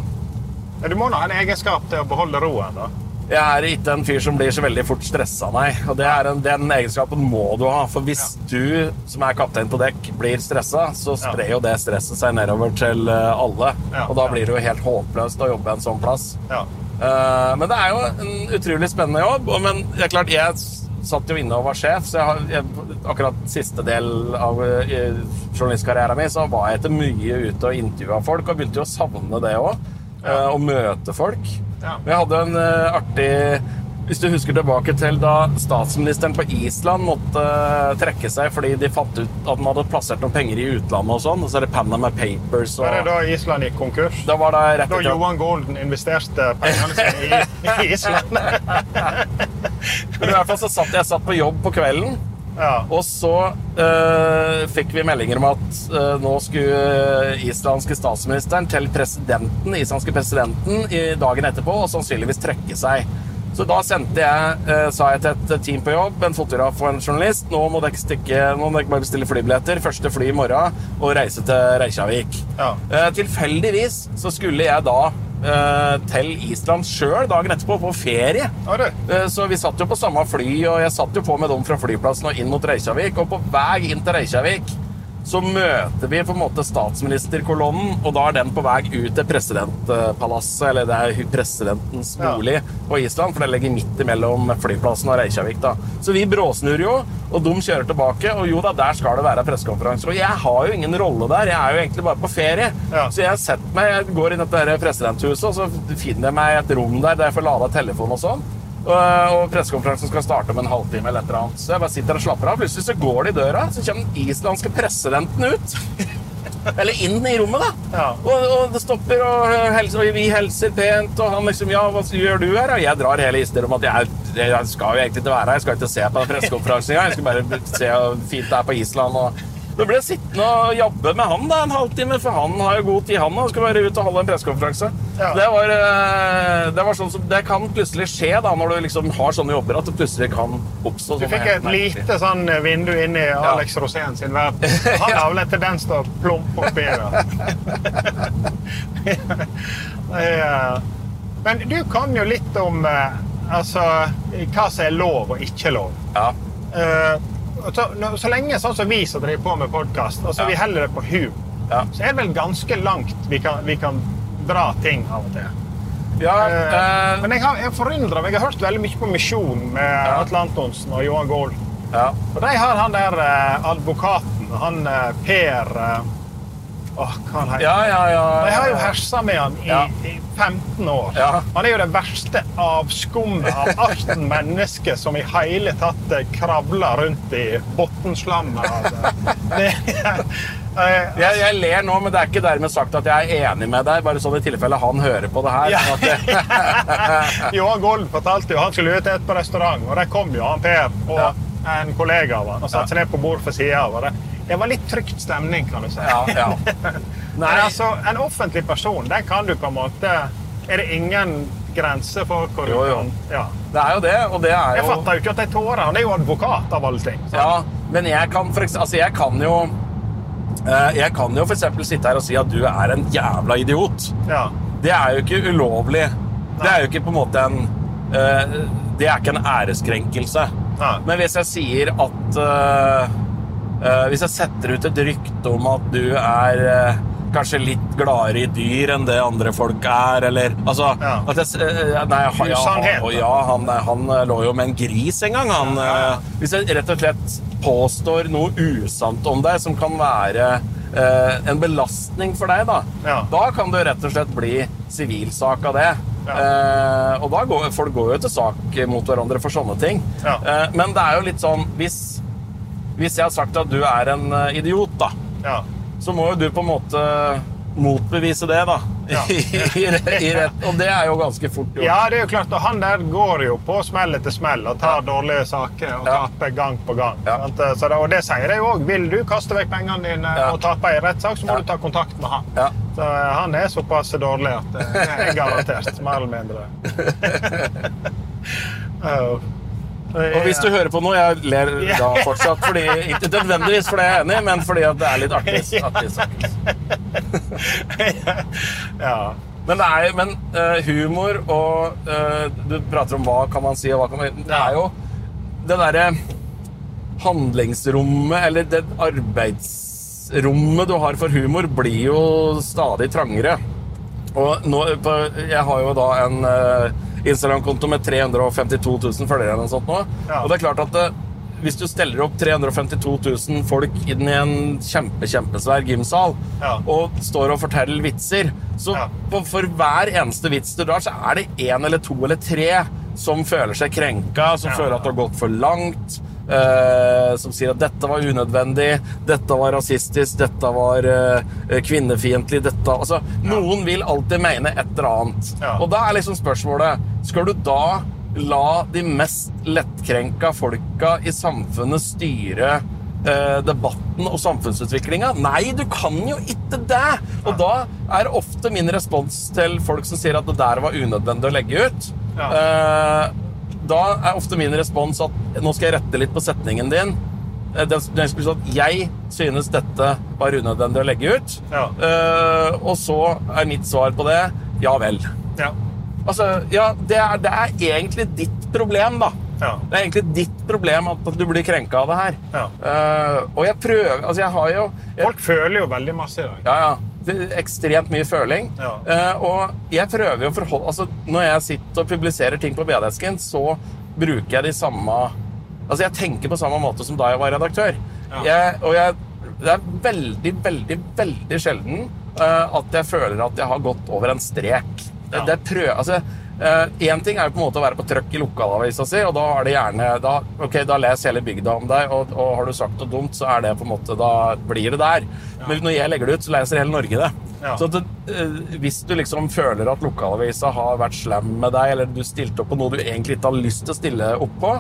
Du må nå ha en egenskap til å beholde roen. da. Jeg er ikke en fyr som blir så veldig fort stressa, nei. Og det en, den egenskapen må du ha. For hvis du, som er kaptein på dekk, blir stressa, så sprer jo det stresset seg nedover til alle. Ja, Og da ja. blir det jo helt håpløst å jobbe en sånn plass. Ja. Eh, men det er jo en utrolig spennende jobb. Men det er klart, jeg satt jo inne og var sjef, så jeg har, jeg, akkurat siste del av eh, journalistkarrieren min så var jeg etter mye ute og intervjua folk, og begynte jo å savne det òg. Å møte folk. Men jeg hadde en eh, artig Hvis du husker tilbake til da statsministeren på Island måtte eh, trekke seg fordi de fant ut at han hadde plassert noen penger i utlandet og sånn, og så er det Panama Papers og Var det da Island gikk konkurs? Da var det rett Da Johan Golden investerte pengene sine i, i Island? Men i hvert fall så satt jeg satt på jobb på kvelden, Ja. og så øh, fikk vi meldinger om at øh, nå skulle islandske statsministeren til presidenten, islandske presidenten i dagen etterpå og sannsynligvis trekke seg. Så da sendte jeg, eh, sa jeg til et team på jobb, en fotograf og en journalist, nå må dere, stikke, nå må dere bare bestille flybilletter, første fly i morgen, og reise til Reykjavik. Ja. Eh, tilfeldigvis så skulle jeg da eh, til Island sjøl dagen etterpå, på ferie. Ja. Så vi satt jo på samme fly, og jeg satt jo på med dem fra flyplassen og inn mot Reykjavik. Og på vei inn til Reykjavik så møter vi på en måte statsministerkolonnen, og da er den på vei ut til presidentpalasset, eller det er presidentens presidentens Ja. bolig på Island, for det ligger midt mellom flyplassen og Reykjavik. da. Så vi bråsnur jo, Og de kjører tilbake, og jo da, der skal det være pressekonferanse. Og jeg har jo ingen rolle der, jeg er jo egentlig bare på ferie. Ja. Så jeg setter meg, jeg går inn i dette presidenthuset, og så finner jeg meg et rom der der jeg får lada telefon og sånn. Og, pressekonferansen skal starte om en halvtime eller et eller annet. Så jeg bare sitter og slapper av. Plutselig så går det i døra, så kommer den islandske presidenten ut. Eller inn i rommet, da. Ja. Og, og det stopper, og, helse, og vi hilser pent, og han liksom Ja, hva gjør du her? Og jeg drar hele historien om at jeg, jeg skal jo egentlig ikke være her. Jeg skal ikke se på den pressekonferansen engang. Jeg skal bare se hvor fint det er på Island. og da ble jeg sittende og jabbe med han da, en halvtime, for han har jo god tid, han og skal være ute og holde en pressekonferanse. Ja. Det, var, eh, det var sånn som Det kan plutselig skje da, når du liksom har sånne jobber, at det plutselig kan oppstå Du fikk et lite sånn vindu inn i Alex Rosén sin verden. Han har vel en tendens til å plumpe oppi det. Men du kan jo litt om eh, altså, hva som er lov og ikke lov. Ja. Eh, så, så lenge sånn som vi som driver på med podkast, altså, Ja. vi heller det på hu, Ja. så er det vel ganske langt vi kan, vi kan dra ting av og til. ja Eh, eh, Men jeg har, jeg forundrer meg. Jeg har hørt veldig mye på Misjon med Atle Antonsen og Johan Gold. ja. Og de har han der eh, advokaten, han eh, Per eh, Åh, hva han heter Ja, ja, ja. Jeg har jo hersa med han i, Ja. i 15 år. Ja. Han er jo det verste avskummet av arten menneske som i hele tatt eh, kravler rundt i bunnslammet. Jeg, jeg ler nå, men det er ikke dermed sagt at jeg er enig med deg. Bare sånn i tilfelle han hører på det her. Ja. sånn Johan Gold fortalte jo han skulle ut et på restaurant, og der kom jo han Per og en kollega av han og satte seg ned på bordet for sida av. Det var litt trygt stemning, kan du si. ja, ja. Men altså, en offentlig person, den kan du på en måte Er det ingen grense for hvor Jo, jo. ja. Det er jo det, og det er jo Jeg fatter jo ikke at jeg tårer. Han er jo advokat av alle ting. Så. Ja, men jeg kan for eksempel, altså jeg kan jo eh, Jeg kan jo eksempel sitte her og si at du er en jævla idiot. Ja. Det er jo ikke ulovlig. Det er jo ikke på en måte en eh, Det er ikke en æreskrenkelse. Nei. Men hvis jeg sier at eh, Hvis jeg setter ut et rykte om at du er eh, kanskje litt gladere i dyr enn det andre folk er, eller altså Ja. at jeg, eh, nei, ha- ja, ja, han, han eh, lå jo med en gris en gang. Han, Ja, eh, Hvis jeg rett og slett påstår noe usant om deg som kan være eh, en belastning for deg, da, da kan det rett og slett bli sivilsak av det. Eh, og da går folk går jo til sak mot hverandre for sånne ting. Eh, men det er jo litt sånn hvis, hvis jeg har sagt at du er en eh, idiot, da, ja. så må jo du på en måte motbevise det, da. Ja. I, i, rett, og det er jo ganske fort gjort. ja, det er jo klart. Og han der går jo på smell etter smell og tar dårlige saker og Ja. taper gang på gang. Ja. Så det, og det sier jeg òg. Vil du kaste vekk pengene dine Ja. og tape i rettssak, så må Ja. du ta kontakt med han. Ja. Så eh, han er såpass dårlig at eh, det er garantert. Mer eller mindre. Oh. Og hvis du hører på noe, jeg ler da fortsatt, fordi, ikke nødvendigvis fordi jeg er enig, men fordi at det er litt artig. artig ja. Men, det er, men uh, humor og uh, Du prater om hva kan man si og hva kan man Det er jo det derre handlingsrommet, eller det arbeidsrommet du har for humor, blir jo stadig trangere. Og nå, jeg har jo da en eh, Instagram-konto med 352 000 følgere eller noe sånt nå. Ja. Og det er klart at det, hvis du steller opp 352 000 folk inn i en kjempe, kjempesvær gymsal Ja. og står og forteller vitser, så Ja. for, for hver eneste vits du drar, så er det én eller to eller tre som føler seg krenka, som føler at det har gått for langt. Eh, som sier at 'dette var unødvendig', 'dette var rasistisk', 'dette var uh, kvinnefiendtlig'. Dette, altså, Noen vil alltid mene et eller annet. Og da er liksom spørsmålet Skal du da la de mest lettkrenka folka i samfunnet styre eh, debatten og samfunnsutviklinga? Nei, du kan jo ikke det! Og da er ofte min respons til folk som sier at det der var unødvendig å legge ut Ja. eh, Da er ofte min respons at nå skal jeg rette litt på setningen din. Eh, Den, den skulle sagt at jeg synes dette var unødvendig å legge ut. Ja. Uh, og så er mitt svar på det ja vel. Ja. Altså, ja, det er, det er egentlig ditt problem, da. Ja. Det er egentlig ditt problem at, at du blir krenka av det her. Ja. Uh, og jeg prøver Altså, jeg har jo jeg, Folk føler jo veldig masse i dag. Ja, ja. Ekstremt mye føling. Ja. Uh, og jeg prøver jo å forholde Altså, når jeg sitter og publiserer ting på BD-esken, så bruker jeg de samme Altså, jeg tenker på samme måte som da jeg var redaktør. Jeg, og jeg, det er veldig, veldig, veldig sjelden uh, at jeg føler at jeg har gått over en strek. Det, det prøver, altså, Én ting er jo på en måte å være på trøkk i lokalavisa si, og da er det gjerne da, Ok, da les hele bygda om deg, og, og har du sagt noe dumt, så er det på en måte Da blir det der. Men når jeg legger det ut, så leser hele Norge det. Ja. Så det, eh, hvis du liksom føler at lokalavisa har vært slem med deg, eller du stilte opp på noe du egentlig ikke har lyst til å stille opp på,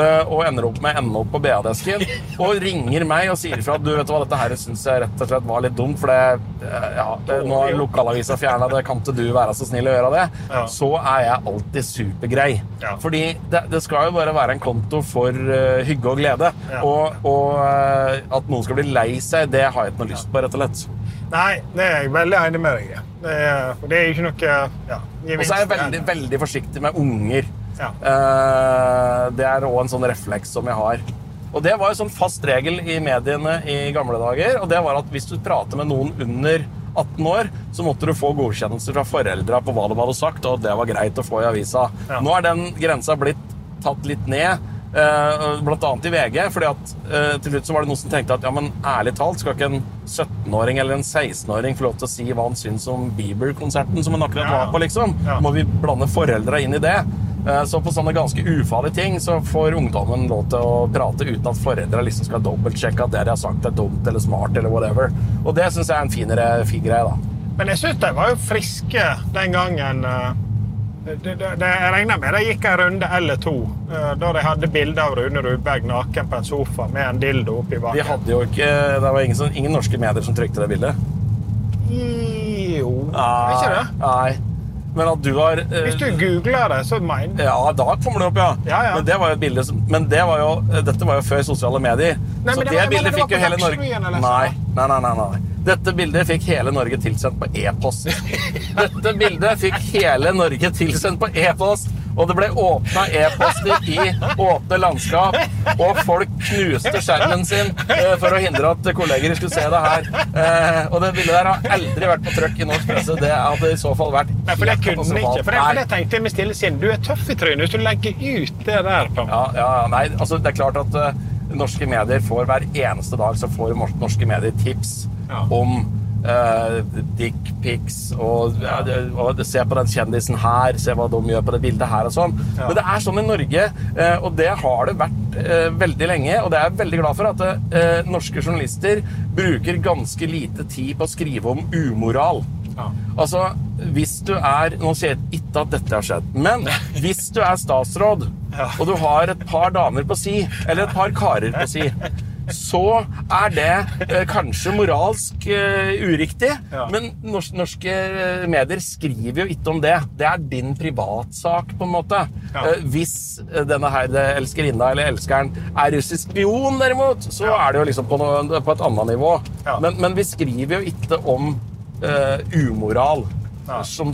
eh, og ender opp med ende opp på BA-desken, og ringer meg og sier ifra at du vet hva, dette her syns jeg rett og slett var litt dumt, for det, eh, ja, det, nå har lokalavisa fjerna det, kan ikke du være så snill å gjøre det? Ja. Så er jeg alltid supergrei. Ja. Fordi det, det skal jo bare være en konto for uh, hygge og glede. Og, og uh, at noen skal bli lei seg, det har jeg ikke noe lyst på, rett og slett. Nei, det er jeg veldig enig med deg i. Det er, det er ikke noe ja, Og så er jeg veldig, veldig forsiktig med unger. Ja. Eh, det er òg en sånn refleks som jeg har. Og det var jo sånn fast regel i mediene i gamle dager. Og det var at hvis du prater med noen under 18 år, så måtte du få godkjennelse fra foreldra på hva de hadde sagt, og det var greit å få i avisa. Ja. Nå er den grensa blitt tatt litt ned. Eh, Blant annet i VG, fordi at eh, til slutt så var det noen som tenkte at ja, men ærlig talt skal ikke en 17-åring eller en 16-åring få lov til å si hva han syns om Bieber-konserten som han akkurat var på, liksom. Må vi blande foreldra inn i det? Eh, Så på sånne ganske ufarlige ting så får ungdommen lov til å prate uten at foreldra liksom skal dobbeltsjekke at det de har sagt er dumt eller smart eller whatever. Og det syns jeg er en finere fin greie, da. Men jeg syns de var jo friske den gangen. Eh, Det, det, jeg regner med det gikk en runde eller to eh, da de hadde bilde av Rune Rudberg naken på en sofa med en dildo oppi De baken. hadde jo ikke Det var ingen, ingen norske medier som trykte det bildet. Jo nei, ikke det? Nei. Men at du har uh, Hvis du googler det, så mener Ja, da kommer det opp, ja. Ja, ja. Men det var jo et bilde som Men det var jo, dette var jo før sosiale medier. Nei, så det det, bildet fikk jo hele Norge nei, nei, nei, nei, nei. Dette bildet fikk hele Norge tilsendt på e-post. Dette bildet fikk hele Norge tilsendt på e-post. Og det ble åpna e-poster i åpne landskap, og folk knuste skjermen sin eh, for å hindre at kolleger skulle se det her. Eh, og det bildet der har aldri vært på trykk i norsk presse. Det hadde i så fall vært Nei, for det kunne den ikke. For for Nei. tenkte med stille sinn. Du er tøff i trynet hvis du legger ut det der. på. Ja, ja, ja, nei, altså det er klart at eh, norske medier får hver eneste dag så får norske medier tips Ja. om uh, dickpics og, ja, det- og se på den kjendisen her, se hva de gjør på det bildet her og sånn. Ja. Men det er sånn i Norge, uh, og det har det vært uh, veldig lenge, og det er jeg veldig glad for at eh, norske journalister bruker ganske lite tid på å skrive om umoral. Ja. Altså, hvis du er Nå sier jeg ikke at dette har skjedd, men hvis du er statsråd, og du har et par damer på si, eller et par karer på si, så er det eh, kanskje moralsk eh, uriktig, Ja. men norsk, norske eh, medier skriver jo ikke om det. Det er din privatsak, på en måte. Ja. Eh, hvis denne her elskerinna eller elskeren er russisk spion, derimot, så Ja. er det jo liksom på, noe, på et annet nivå. Men, men vi skriver jo ikke om eh, umoral. Som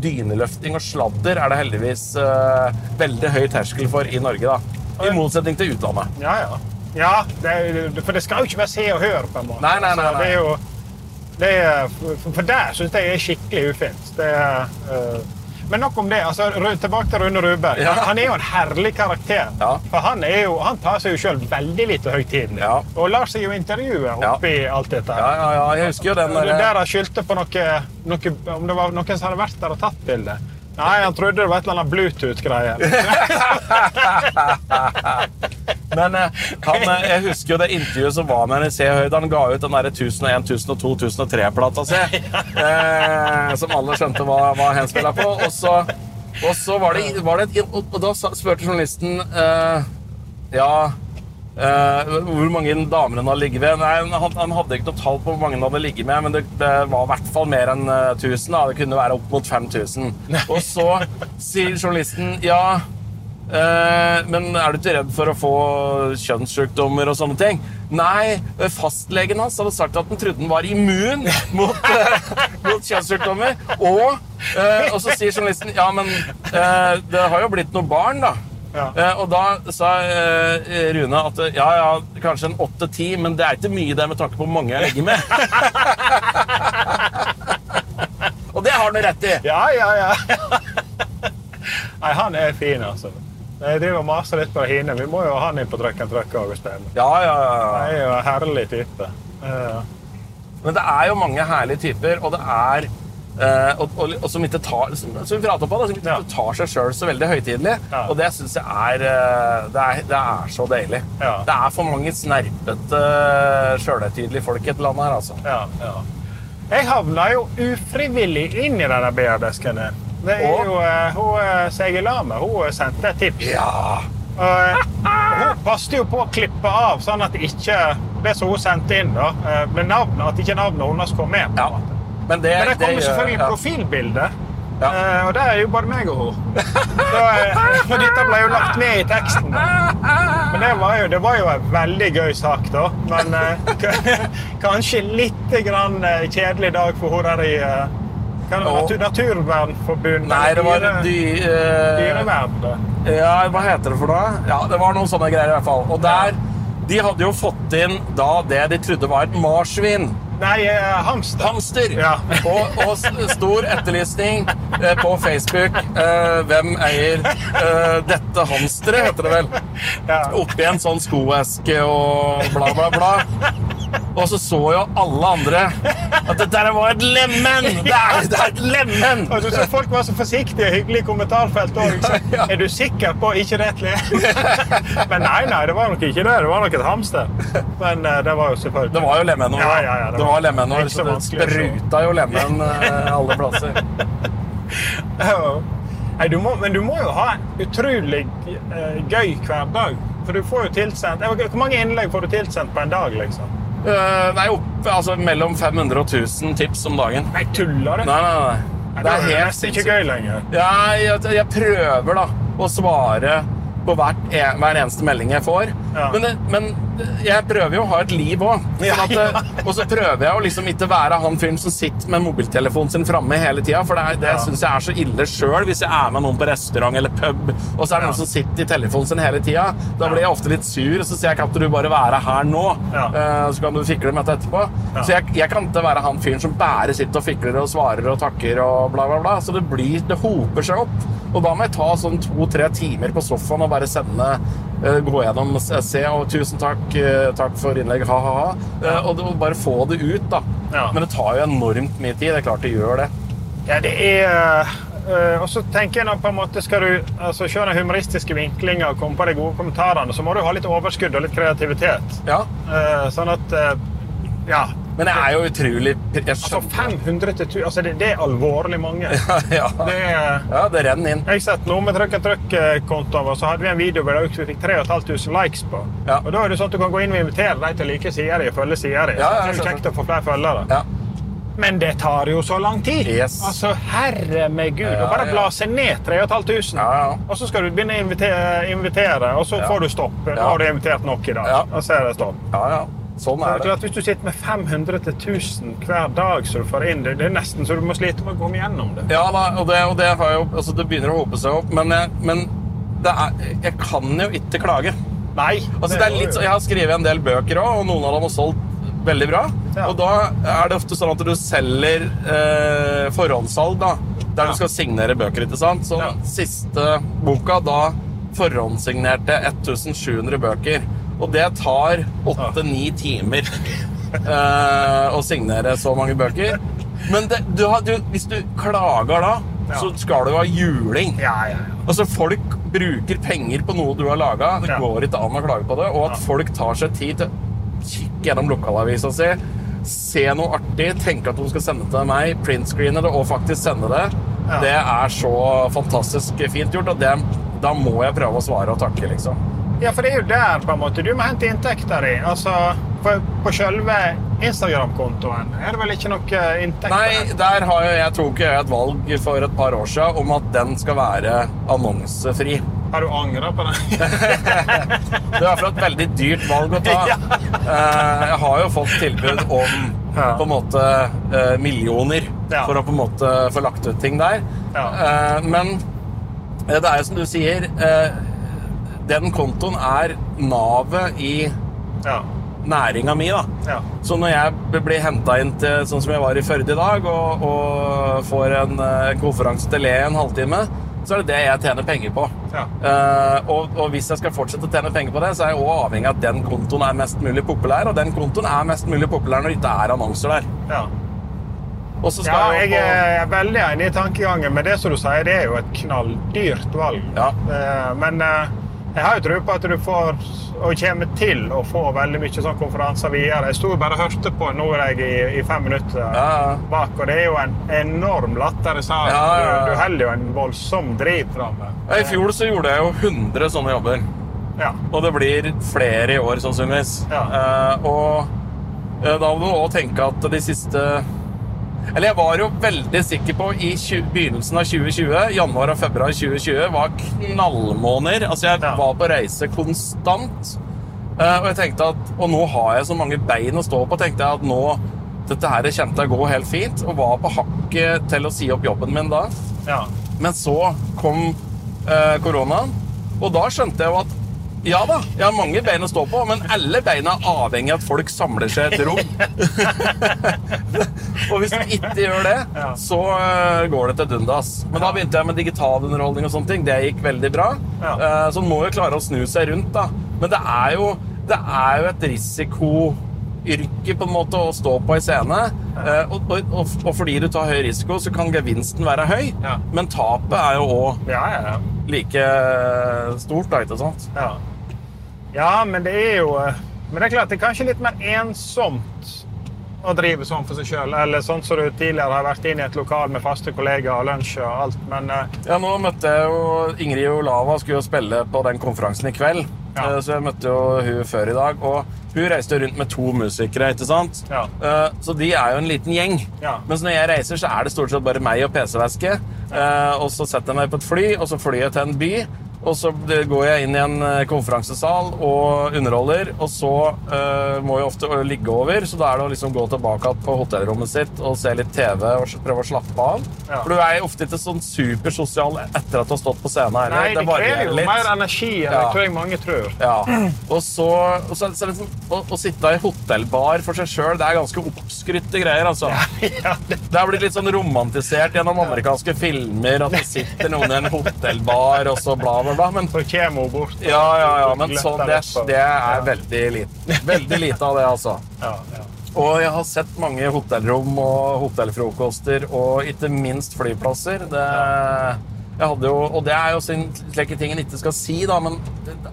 dyneløfting og sladder er det heldigvis eh, veldig høy terskel for i Norge. da. I motsetning til utlandet. Ja, ja. Ja det, for det skal jo ikke være se og hør, på en måte. Nei, nei, nei, Så Det nei. er jo, det er, for, der syns jeg er skikkelig ufint. Det er, uh, men nok om det. Altså, tilbake til Rune Rudberg. Ja. Han er jo en herlig karakter. Ja. For han, jo, han tar seg jo sjøl veldig lite høytidelig. Ja. Og lar seg jo intervjue oppi alt dette. Ja, ja, ja, jeg husker jo den Det der, han skyldte på noe, noe Om det var noen som hadde vært der og tatt bilde. Nei, han trodde det var et eller annet Bluetooth-greie. Men eh, han, eh, jeg husker jo det intervjuet som var med han i Se Høyde. Han ga ut den der 1001, 1002, 1003-plata si. Eh, som alle skjønte hva, hva han spilla på. Og så, og så var, det, var det et, Og da spurte journalisten eh, Ja eh, hvor mange damer han har ligget med. Nei, han, han hadde ikke noe tall på hvor mange han hadde ligget med, men det, det var i hvert fall mer enn eh, 1000. Da. Det kunne være opp mot 5000. Og så sier journalisten ja uh, men er du ikke redd for å få kjønnssykdommer og sånne ting? Nei, eh, fastlegen hans hadde sagt at han trodde han var immun mot, uh, mot kjønnssykdommer. Og, eh, og så sier journalisten ja, men eh, det har jo blitt noen barn, da. Ja. Eh, og da sa eh, Rune at eh, ja, ja, kanskje en åtte-ti, men det er ikke mye det med tanke på hvor mange jeg ligger med. og det har han rett i. Ja, ja, ja. Nei, han er fin, altså. Jeg driver og maser litt på Hine. Vi må jo ha han inn på Trøkk òg og spille. Ja, ja, ja. Han er jo en herlig type. Eh, Men det er jo mange herlige typer, og det er eh, og, og, og som ikke tar som, som vi på, da, som ikke Ja. tar seg sjøl så veldig høytidelig. Ja. Og det syns jeg er, eh, det er Det er så deilig. Ja. Det er for mange snerpete, sjølhøytidelige folk i et land her, altså. ja, ja. Jeg havna jo ufrivillig inn i denne BR-desken. Det er Og? jo eh, hun eh, Sege Lame. Hun sendte et tips. Ja! Og, eh, hun passet jo på å klippe av, sånn at ikke det som hun sendte inn, da, eh, med navnet, at ikke navnet hennes kom med. på en måte. Men det, Men det kommer selvfølgelig ja. profilbilde. Ja. Uh, og det er jo bare meg og hun. Eh, for dette ble jo lagt med i teksten. Da. Men det var, jo, det var jo en veldig gøy sak, da. Men uh, kanskje litt grann kjedelig dag for hun der i uh, hva er det, Naturvernforbundet? Nei, det var dy, Dyrevern. Ja, hva heter det for noe? Ja, det var noen sånne greier i hvert fall. Og der, de hadde jo fått inn da det de trodde var et marsvin. Nei, eh, hamster. Hamster! Ja. Og, og stor etterlysning eh, på Facebook. Eh, hvem eier eh, dette hamsteret, heter det vel. Ja. Oppi en sånn skoeske og bla, bla, bla. Og så så jo alle andre at dette der var et lemen! Det er, det er et lemen! Og så, så folk var så forsiktige og hyggelige i kommentarfeltet òg. Er du sikker på ikke det le? Men nei, nei, det var nok ikke det. Det var nok et hamster. Men eh, det var jo selvfølgelig Det var jo lemenår. Ja, ja, ja, det det var var lemenår, så det spruta jo lemen eh, alle plasser. Nei, du må, men du må jo ha utrolig eh, gøy hver dag. For du får jo tilsendt Hvor mange innlegg får du tilsendt på en dag, liksom? Eh, nei, opp, altså mellom 500 og 1000 tips om dagen. Nei, tuller du? Nei, nei, nei. Nei, Det er helt er ikke gøy lenger. Ja, jeg, jeg prøver da å svare på hvert, en, hver eneste melding jeg får. Ja. Men, det- men jeg prøver jo å ha et liv òg. Ja, ja. Og så prøver jeg å liksom ikke være han fyren som sitter med mobiltelefonen sin framme hele tida. For det, det Ja. syns jeg er så ille sjøl hvis jeg er med noen på restaurant eller pub, og så er det noen som sitter i telefonen sin hele tida. Da blir jeg ofte litt sur, og så sier jeg kan du bare være her nå? Ja. Eh, Så kan du fikle med dette etterpå. Så jeg, jeg kan ikke være han fyren som bare sitter og fikler og svarer og takker og bla, bla, bla. Så det blir Det hoper seg opp. Og da må jeg ta sånn to-tre timer på sofaen og bare sende eh, Gå gjennom se se, og tusen takk, eh, takk for innlegg, ha-ha-ha. Eh, Og, og bare få det ut, da. Ja. Men det tar jo enormt mye tid. Det er klart det gjør det. Ja, det er øh, Og så tenker jeg på en måte Skal du altså, se den humoristiske vinklinga og komme på de gode kommentarene, så må du ha litt overskudd og litt kreativitet. Ja. Uh, sånn at uh, Ja. Men jeg er jo utrolig Altså 500 til 1000 altså, det, det er alvorlig mange. ja. Det er, ja, det renner inn. jeg sett noe med Trykk and Trykk-kontoen vår, så hadde vi en video hvor vi fikk 3500 likes på. Ja. Og da er det sånn at du kan gå inn og invitere de til å like sida di og følge sida di. Ja, ja, så er det kjekt å få flere følgere. Ja. Men det tar jo så lang tid. Yes. Altså, herre med gud. Ja, å bare ja. bla seg ned 3500. Ja, ja. Og så skal du begynne å invitere, invitere og så Ja. får du stopp. Nå Ja. har du invitert nok i dag. Ja. Og så er det stopp. ja, ja. Sånn er det Hvis du sitter med 500 til 1000 hver dag, så du får inn det, er nesten så du må slite med å komme gjennom det. Ja da, og det, og det jo Altså, det begynner å hope seg opp, men, jeg, men det er, jeg kan jo ikke klage. Nei. Altså, det litt, jeg har skrevet en del bøker òg, og noen av dem har solgt veldig bra. Ja. Og da er det ofte sånn at du selger eh, forhåndssalg, da, der Ja. du skal signere bøker, ikke sant? Så Ja. siste boka, da forhåndssignerte 1700 bøker. Og det tar 8-9 timer uh, å signere så mange bøker. Men det, du har, du, hvis du klager da, Ja. så skal du ha juling. Ja, ja, ja. Altså, Folk bruker penger på noe du har laga. Det går ikke an å klage på det. Og at folk tar seg tid til å kikke gjennom lokalavisa si, se noe artig, tenke at de skal sende til meg, printscreene det og faktisk sende det, det er så fantastisk fint gjort. Og det, da må jeg prøve å svare og takke, liksom. Ja, for det er jo der på en måte du må hente inntekter i. Altså, for på selve Instagram-kontoen er det vel ikke noe inntekter? Nei, der har jo jeg tok jeg et valg for et par år siden om at den skal være annonsefri. Har du angra på det? Det er i et veldig dyrt valg å ta. Eh, Jeg har jo fått tilbud om på en måte eh, millioner for å på en måte få lagt ut ting der. Ja. Eh, Men det er jo som du sier, den kontoen er navet i ja. næringa mi, da. ja. Så når jeg blir henta inn til sånn som jeg var i Førde i dag, og, og får en eh, konferanse til Le en halvtime, så er det det jeg tjener penger på. Ja. Uh, og, og hvis jeg skal fortsette å tjene penger på det, så er jeg også avhengig av at den kontoen er mest mulig populær, og den kontoen er mest mulig populær når det ikke er annonser der. Ja. Ja, jeg på er veldig enig i tankegangen, men det som du sier, det er jo et knalldyrt valg. Ja. Uh, Men eh, jeg har jo tro på at du får, og kommer til å få veldig mye sånn konferanser videre. Jeg sto bare og hørte på Noreg i, i fem minutter Ja, ja. bak, og det er jo en enorm latter i salen. Ja. Du, du holder jo en voldsom driv framme. I fjor så gjorde jeg jo 100 sånne jobber. Ja. Og det blir flere i år, sannsynligvis. Eh, og eh, da må du også tenke at de siste Eller jeg var jo veldig sikker på i begynnelsen av 2020, januar og februar 2020, var knallmåneder. Altså, jeg var på reise konstant. Eh, og jeg tenkte at Og nå har jeg så mange bein å stå på, tenkte jeg at nå dette her kjente jeg gå helt fint, og var på hakket til å si opp jobben min da. ja. Men så kom eh, koronaen, og da skjønte jeg jo at ja da, jeg har mange bein å stå på, men alle beina er avhengig av at folk samler seg i et rom. og hvis de ikke gjør det, så eh, går det til dundas. Men da begynte jeg med digital underholdning og sånne ting. Det gikk veldig bra. Eh, så man må jo klare å snu seg rundt, da. Men det er jo, det er jo et risikoyrke på en måte å stå på en scene. Eh, og, og, og, og fordi du tar høy risiko, så kan gevinsten være høy. Men tapet er jo òg Ja, ja, ja. like stort, da, ikke sant? Ja. Ja, men det er jo eh, Men det er klart, det er kanskje litt mer ensomt å drive sånn for seg sjøl. Eller sånn som du tidligere har vært inn i et lokal med faste kollegaer og lunsj og alt. Men eh, Ja, nå møtte jeg jo Ingrid Olava skulle jo spille på den konferansen i kveld. Ja. Eh, Så jeg møtte jo hun før i dag. Og hun reiste rundt med to musikere, ikke sant? Ja. Så de er jo en liten gjeng. Ja. Mens når jeg reiser, så er det stort sett bare meg og PC-veske. Eh, Og så setter jeg meg på et fly, og så flyr jeg til en by. Og så går jeg inn i en eh, konferansesal og underholder, og så uh, må jeg ofte ligge over, så da er det å liksom gå tilbake på hotellrommet sitt og se litt TV og prøve å slappe av. Ja. For du er ofte ikke sånn supersosial etter at du har stått på scenen. heller. nei, det krever jo litt. mer energi enn Ja. jeg tror mange tror. Ja. Og så, og så, så liksom, å, å sitte i hotellbar for seg sjøl, det er ganske oppskrytte greier, altså. Ja, det, Det har blitt litt sånn romantisert gjennom amerikanske filmer at det sitter noen i en hotellbar og så bla, bla, bla. Men så kommer hun bort. ja, ja, ja, men sånn, det, det er veldig lite. Veldig lite av det, altså. Ja, ja. Og jeg har sett mange hotellrom og hotellfrokoster, og ikke minst flyplasser. Det, jo, og det er jo slike ting en ikke skal si, da, men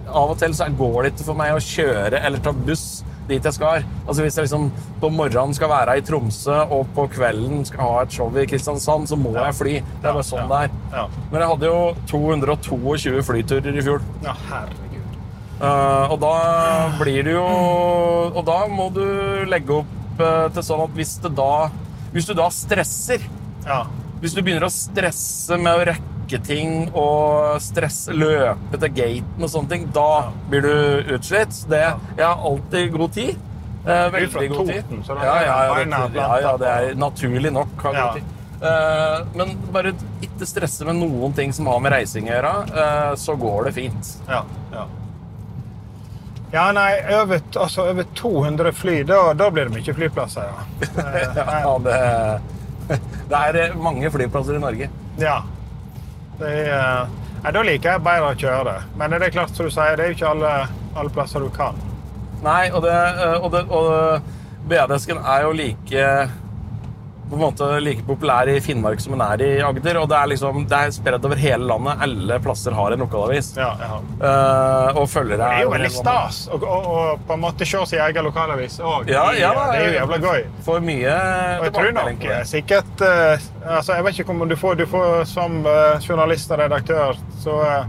av og til så går det ikke for meg å kjøre eller ta buss dit jeg skal. Altså Hvis jeg liksom på morgenen skal være i Tromsø og på kvelden skal ha et show i Kristiansand, så må jeg fly. Det er bare sånn det er. Ja. Men jeg hadde jo 222 flyturer i fjor. ja, herregud. Uh, og da blir det jo Og da må du legge opp uh, til sånn at hvis det da Hvis du da stresser Ja. Hvis du begynner å stresse med å rekke ting og stresse, løpe til gaten og sånne ting, da blir du utslitt. Det, jeg har alltid god tid. Eh, veldig god tid. Ja, ja, ja, ja, det er naturlig nok. Har god tid. Eh, men bare ikke stresse med noen ting som har med reising å gjøre, eh, så går det fint. Ja, ja. Ja, nei, over, altså, over 200 fly, da, da blir det mye flyplasser, ja. Ja, det, det er mange flyplasser i Norge. ja. Det er, eh, nei, da liker jeg bedre å kjøre. det. Men det er klart, som du sier, det er jo ikke alle, alle plasser du kan. Nei, og, eh, og, og BA-desken er jo like på en måte like populær i Finnmark som den er i Agder. Og det er liksom, det er spredd over hele landet. Alle plasser har en lokalavis. Ja, ja. Uh, og følgere Det er jo veldig stas å å- å på en måte se sin egen lokalavis òg. Ja, ja, det er jo jævla gøy. Får mye Og jeg tror nok sikkert uh, altså Jeg vet ikke om du får, du får som uh, journalist og redaktør, så eh,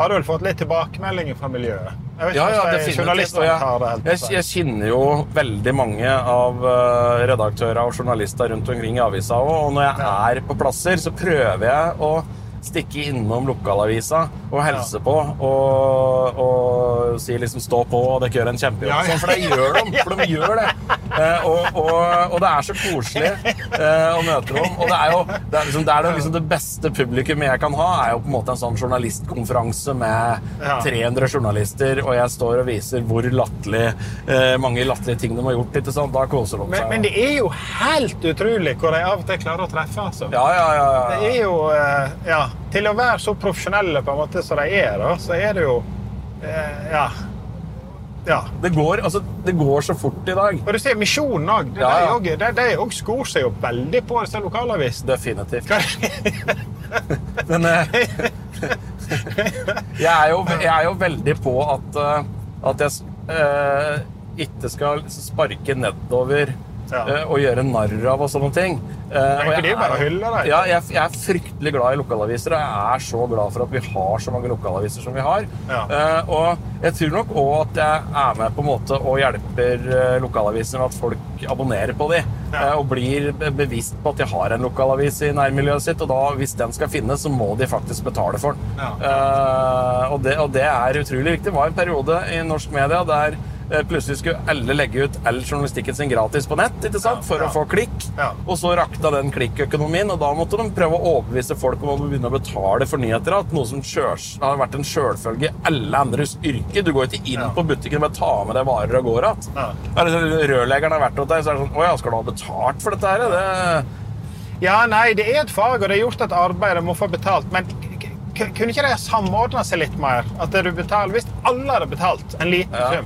har du vel fått litt tilbakemeldinger fra miljøet? Jeg vet Ja, ikke ja. Tar det jeg, helt jeg, jeg kjenner jo veldig mange av eh, redaktører og journalister rundt omkring i avisa òg, og når jeg er på plasser, så prøver jeg å stikke innom lokalavisa og helse på og, og si liksom 'stå på, og dere gjør en kjempejobb'. Ja, ja. Sånn, for det gjør de. For de gjør det. Eh, og, og, og det er så koselig eh, å møte dem. Og det er jo det, er liksom, det, er det, liksom det beste publikummet jeg kan ha, er jo på en måte en sånn journalistkonferanse med 300 journalister, og jeg står og viser hvor latterlig eh, mange latterlige ting de har gjort. ikke sant? Da koser de Men, seg. men det er jo helt utrolig hvor de av og til klarer å treffe. altså. Ja, ja, ja. ja. Det er jo eh, Ja. til å være så profesjonelle på en måte som de er, da, så er det jo eh, Ja. Ja. Det går, altså, det går så fort i dag. Og du ser Misjonen òg. De, Ja, ja. skor seg jo veldig på disse lokalavisene. Definitivt. Men eh, jeg, er jo, jeg er jo veldig på at, eh, at jeg eh, ikke skal sparke nedover Ja. eh, og gjøre narr av og sånne ting. Eh, og jeg det er. Ja, jeg, jeg er fryktelig glad i lokalaviser, og jeg er så glad for at vi har så mange lokalaviser som vi har. Eh, og jeg tror nok òg at jeg er med på en måte og hjelper lokalaviser med at folk abonnerer på de, og blir bevisst på at de har en lokalavis i nærmiljøet sitt, og da, hvis den skal finnes, så må de faktisk betale for den. Og, det, og det er utrolig viktig. Det var en periode i norsk media der plutselig skulle alle legge ut all journalistikken sin gratis på nett ikke sant? for å få klikk. Og så rakta den klikkøkonomien, og da måtte de prøve å overbevise folk om å begynne å betale for nyheter. At noe som har vært en sjølfølge i alle andres yrke. Du går ikke inn på butikken og tar med deg varer og går igjen. Ja. Eller Rørleggeren har vært hos deg, så er det sånn Å ja, skal du ha betalt for dette her? Det, Ja, nei, det er et fag, og det er gjort et arbeid, de må få betalt. Men kunne ikke de samordna seg litt mer? At du betaler, Hvis alle hadde betalt en liten Ja.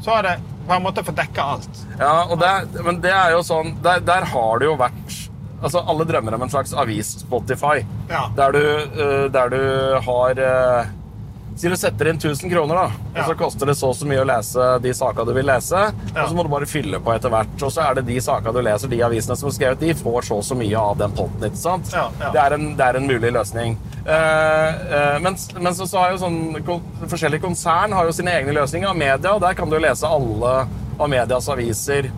Sum, har det på en måte fått dekka alt. Ja, og det, men det er jo sånn Der, der har det jo vært Altså, alle drømmer om en slags avis-Spotify. Ja. Der, du, eh, der du har uh, Si du setter inn 1000 kroner, da. Ja. Og så koster det så og så mye å lese de sakene du vil lese. Ja. Og så må du bare fylle på etter hvert. Og så er det de sakene du leser, de avisene som er skrevet, de får så og så mye av den potten. ikke sant? Ja. Det, er en, det er en mulig løsning. Eh, eh, men men så, så har jo sånn kon- Forskjellige konsern har jo sine egne løsninger av media, og der kan du lese alle av medias aviser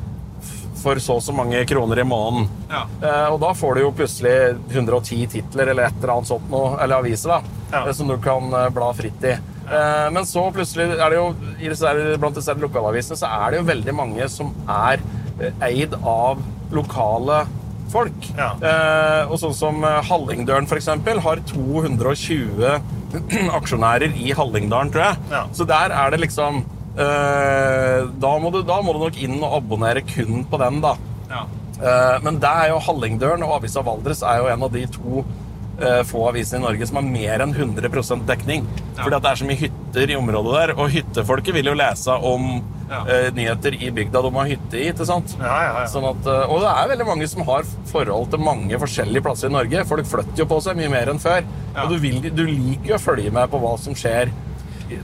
for så og så mange kroner i måneden. Ja. Eh, og da får du jo plutselig 110 titler eller et eller annet sånt noe, eller aviser, da, Ja. eh, som du kan eh, bla fritt i. Eh, men så plutselig er det jo blant disse lokalavisene så er det jo veldig mange som er eh, eid av lokale folk. Ja. Eh, og sånn som Hallingdølen, eksempel, har 220 aksjonærer i Hallingdalen, tror jeg. Så der er det liksom da, må du, da må du nok inn og abonnere kun på den, da. Ja. Eh, men det er jo Hallingdølen og Avisa Valdres er jo en av de to eh, få avisene i Norge som har mer enn 100% dekning. Fordi at det er så mye hytter i området der, og hyttefolket vil jo lese om Ja. uh, nyheter i bygda de har hytte i. ikke sant? Ja, ja, ja. Sånn at, eh, og det er veldig mange som har forhold til mange forskjellige plasser i Norge. Folk flytter jo på seg mye mer enn før. Ja. Og du, vil, du liker jo å følge med på hva som skjer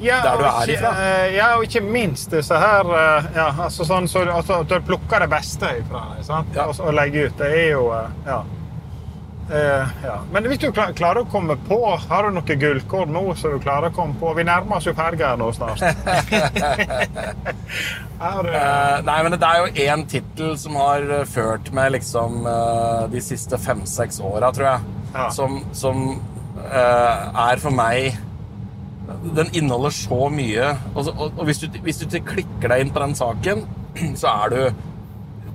Ja, der du er ifra. eh, Ja, og ikke minst disse her eh, ja, altså sånn, så, altså, At du plukker det beste ifra dem? Ja. og, og legger ut. Det er jo eh, ja. Ja. Men hvis du klar- klarer å komme på Har du noe gullkord nå som du klarer å komme på? Vi nærmer oss jo ferga nå snart. er, uh... Nei, men det er jo én tittel som har ført meg liksom de siste fem-seks åra, tror jeg. Ja. Som, som er for meg Den inneholder så mye. Og, så, og, hvis, du, hvis du ikke klikker deg inn på den saken, så er du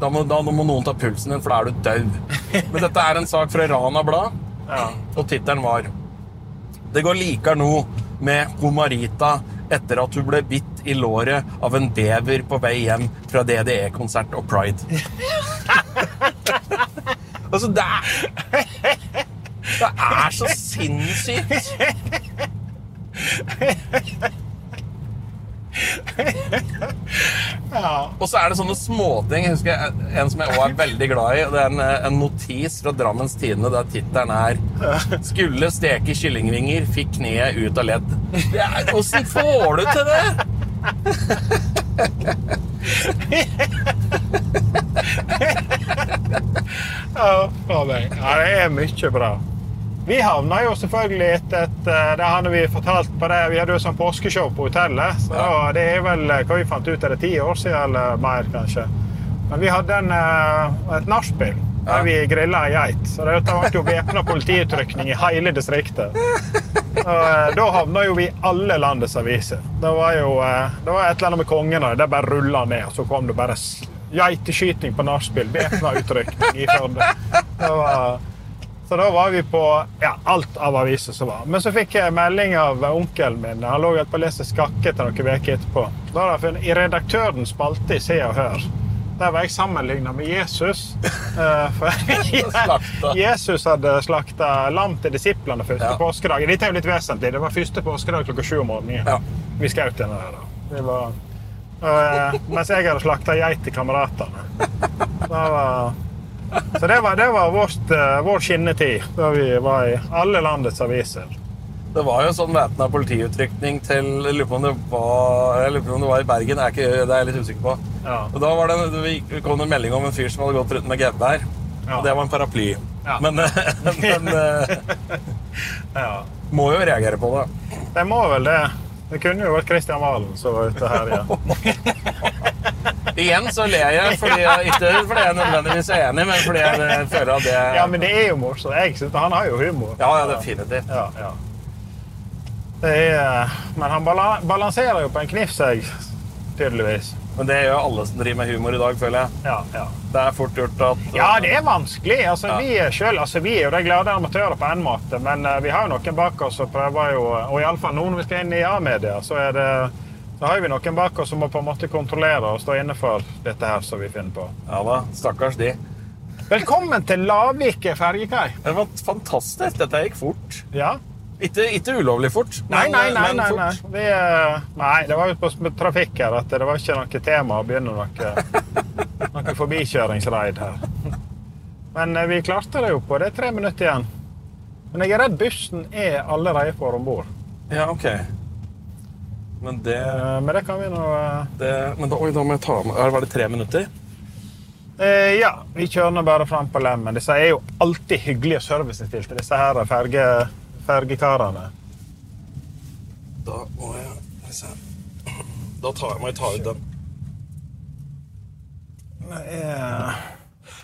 da må, da må noen ta pulsen din, for da er du død. Men dette er en sak fra Rana Blad, ja. og tittelen var Det går likar nå med Homarita etter at hun ble bitt i låret av en bever på vei hjem fra DDE-konsert og Pride. altså, det er Det er så sinnssykt! Og så er det sånne småting. Jeg husker en som jeg også er veldig glad i. Det er en, en notis fra Drammens Tidende der tittelen er 'Skulle steke kyllingvinger, fikk kneet ut av ledd'. Åssen får du til det? Ja, det er mye bra. Vi havna jo selvfølgelig etter et, eh, Det hadde vi fortalt på det. Vi hadde jo sånn påskeshow på hotellet. Så ja. det er vel eh, hva vi fant ut, er det ti år siden eller mer, kanskje. Men vi hadde en, eh, et nachspiel der Ja. vi grilla ei geit. Så det ble jo væpna politiutrykning i hele distriktet. Og, da havna jo vi i alle landets aviser. Det var jo det var et eller annet med kongen og det bare rulla ned. Og så kom det bare geiteskyting på nachspiel. Væpna utrykning i Førde. Det var- Så da var vi på ja, alt av aviser som var. Men så fikk jeg melding av onkelen min. Han lå på å lese Skakke til noen uker etterpå. Da hadde jeg funnet, I redaktørens spalte i Se og Hør Der var jeg sammenligna med Jesus. Eh, For Jesus hadde slakta lam til disiplene første Ja. påskedag. Dette er jo litt vesentlig. Det var første påskedag klokka sju om morgenen. Ja. Vi skjøt her. da. Det var, eh, mens jeg hadde slakta geit til kameratene. Det var, så det var, det var vårt, eh, vår skinnetid da vi var i alle landets aviser. Det var jo sånn væpna politiutrykning til Jeg lurer på om det var, om det var i Bergen. Er ikke, det er jeg litt usikker på. Ja. Og da var det, vi kom det en melding om en fyr som hadde gått rundt med gevær. Ja. Og det var en paraply. Ja. Men, men eh, Ja. må jo reagere på det. De må vel det. Det kunne jo vært Kristian Valen som var ute her igjen. Igjen så ler jeg, fordi jeg ikke fordi jeg nødvendigvis er enig, men fordi jeg eh, føler at det Ja, men det er jo morsomt. Jeg synes Han har jo humor. Ja, ja, definitivt. Ja, ja. Det er, men han balanserer jo på en knivsegg, tydeligvis. Men det gjør alle som driver med humor i dag, føler jeg. Ja, ja. Det er fort gjort at ja, det er vanskelig. Altså, Ja. Vi er selv, altså, vi er jo de glade amatører på en måte, men uh, vi har jo noen bak oss som prøver jo Og iallfall nå når vi skal inn i A-media, så, er det, så har vi noen bak oss som må på en måte kontrollere og stå inne for dette her som vi finner på. Ja da, stakkars de. Velkommen til Lavike fergekai. Det var fantastisk. Dette gikk fort. Ja. Ikke, ikke ulovlig fort, Nei, men, nei, nei. men nei, fort. nei. Vi, eh, nei det var jo på trafikk her at det var ikke noe tema å begynne noe, noe forbikjøringsraid her. Men eh, vi klarte det jo på. Det er tre minutter igjen. Men jeg er redd bussen er allerede på om bord. Ja, ok. Men det, Eh, Men det kan vi nå eh, det men da, Oi, da må jeg ta med Var det tre minutter? eh, Ja, vi kjører nå bare fram på lemmen. Disse er jo alltid hyggelige og serviceinnstilte, disse her ferge, fergekarene. Da må jeg. Da tar, jeg ta ut den. Ja.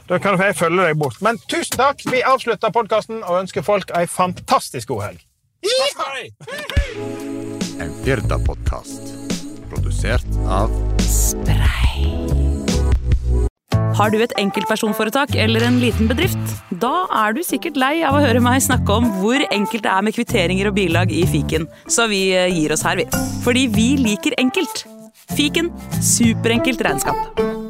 Da kan jeg følge deg bort. Men tusen takk. Vi avslutter podkasten og ønsker folk ei fantastisk god helg. Hei! En Firda-podkast. Produsert av Har du et enkeltpersonforetak eller en liten bedrift? Da er du sikkert lei av å høre meg snakke om hvor enkelt det er med kvitteringer og bilag i fiken, så vi eh, gir oss her, vi. Fordi vi liker enkelt. Fiken superenkelt regnskap.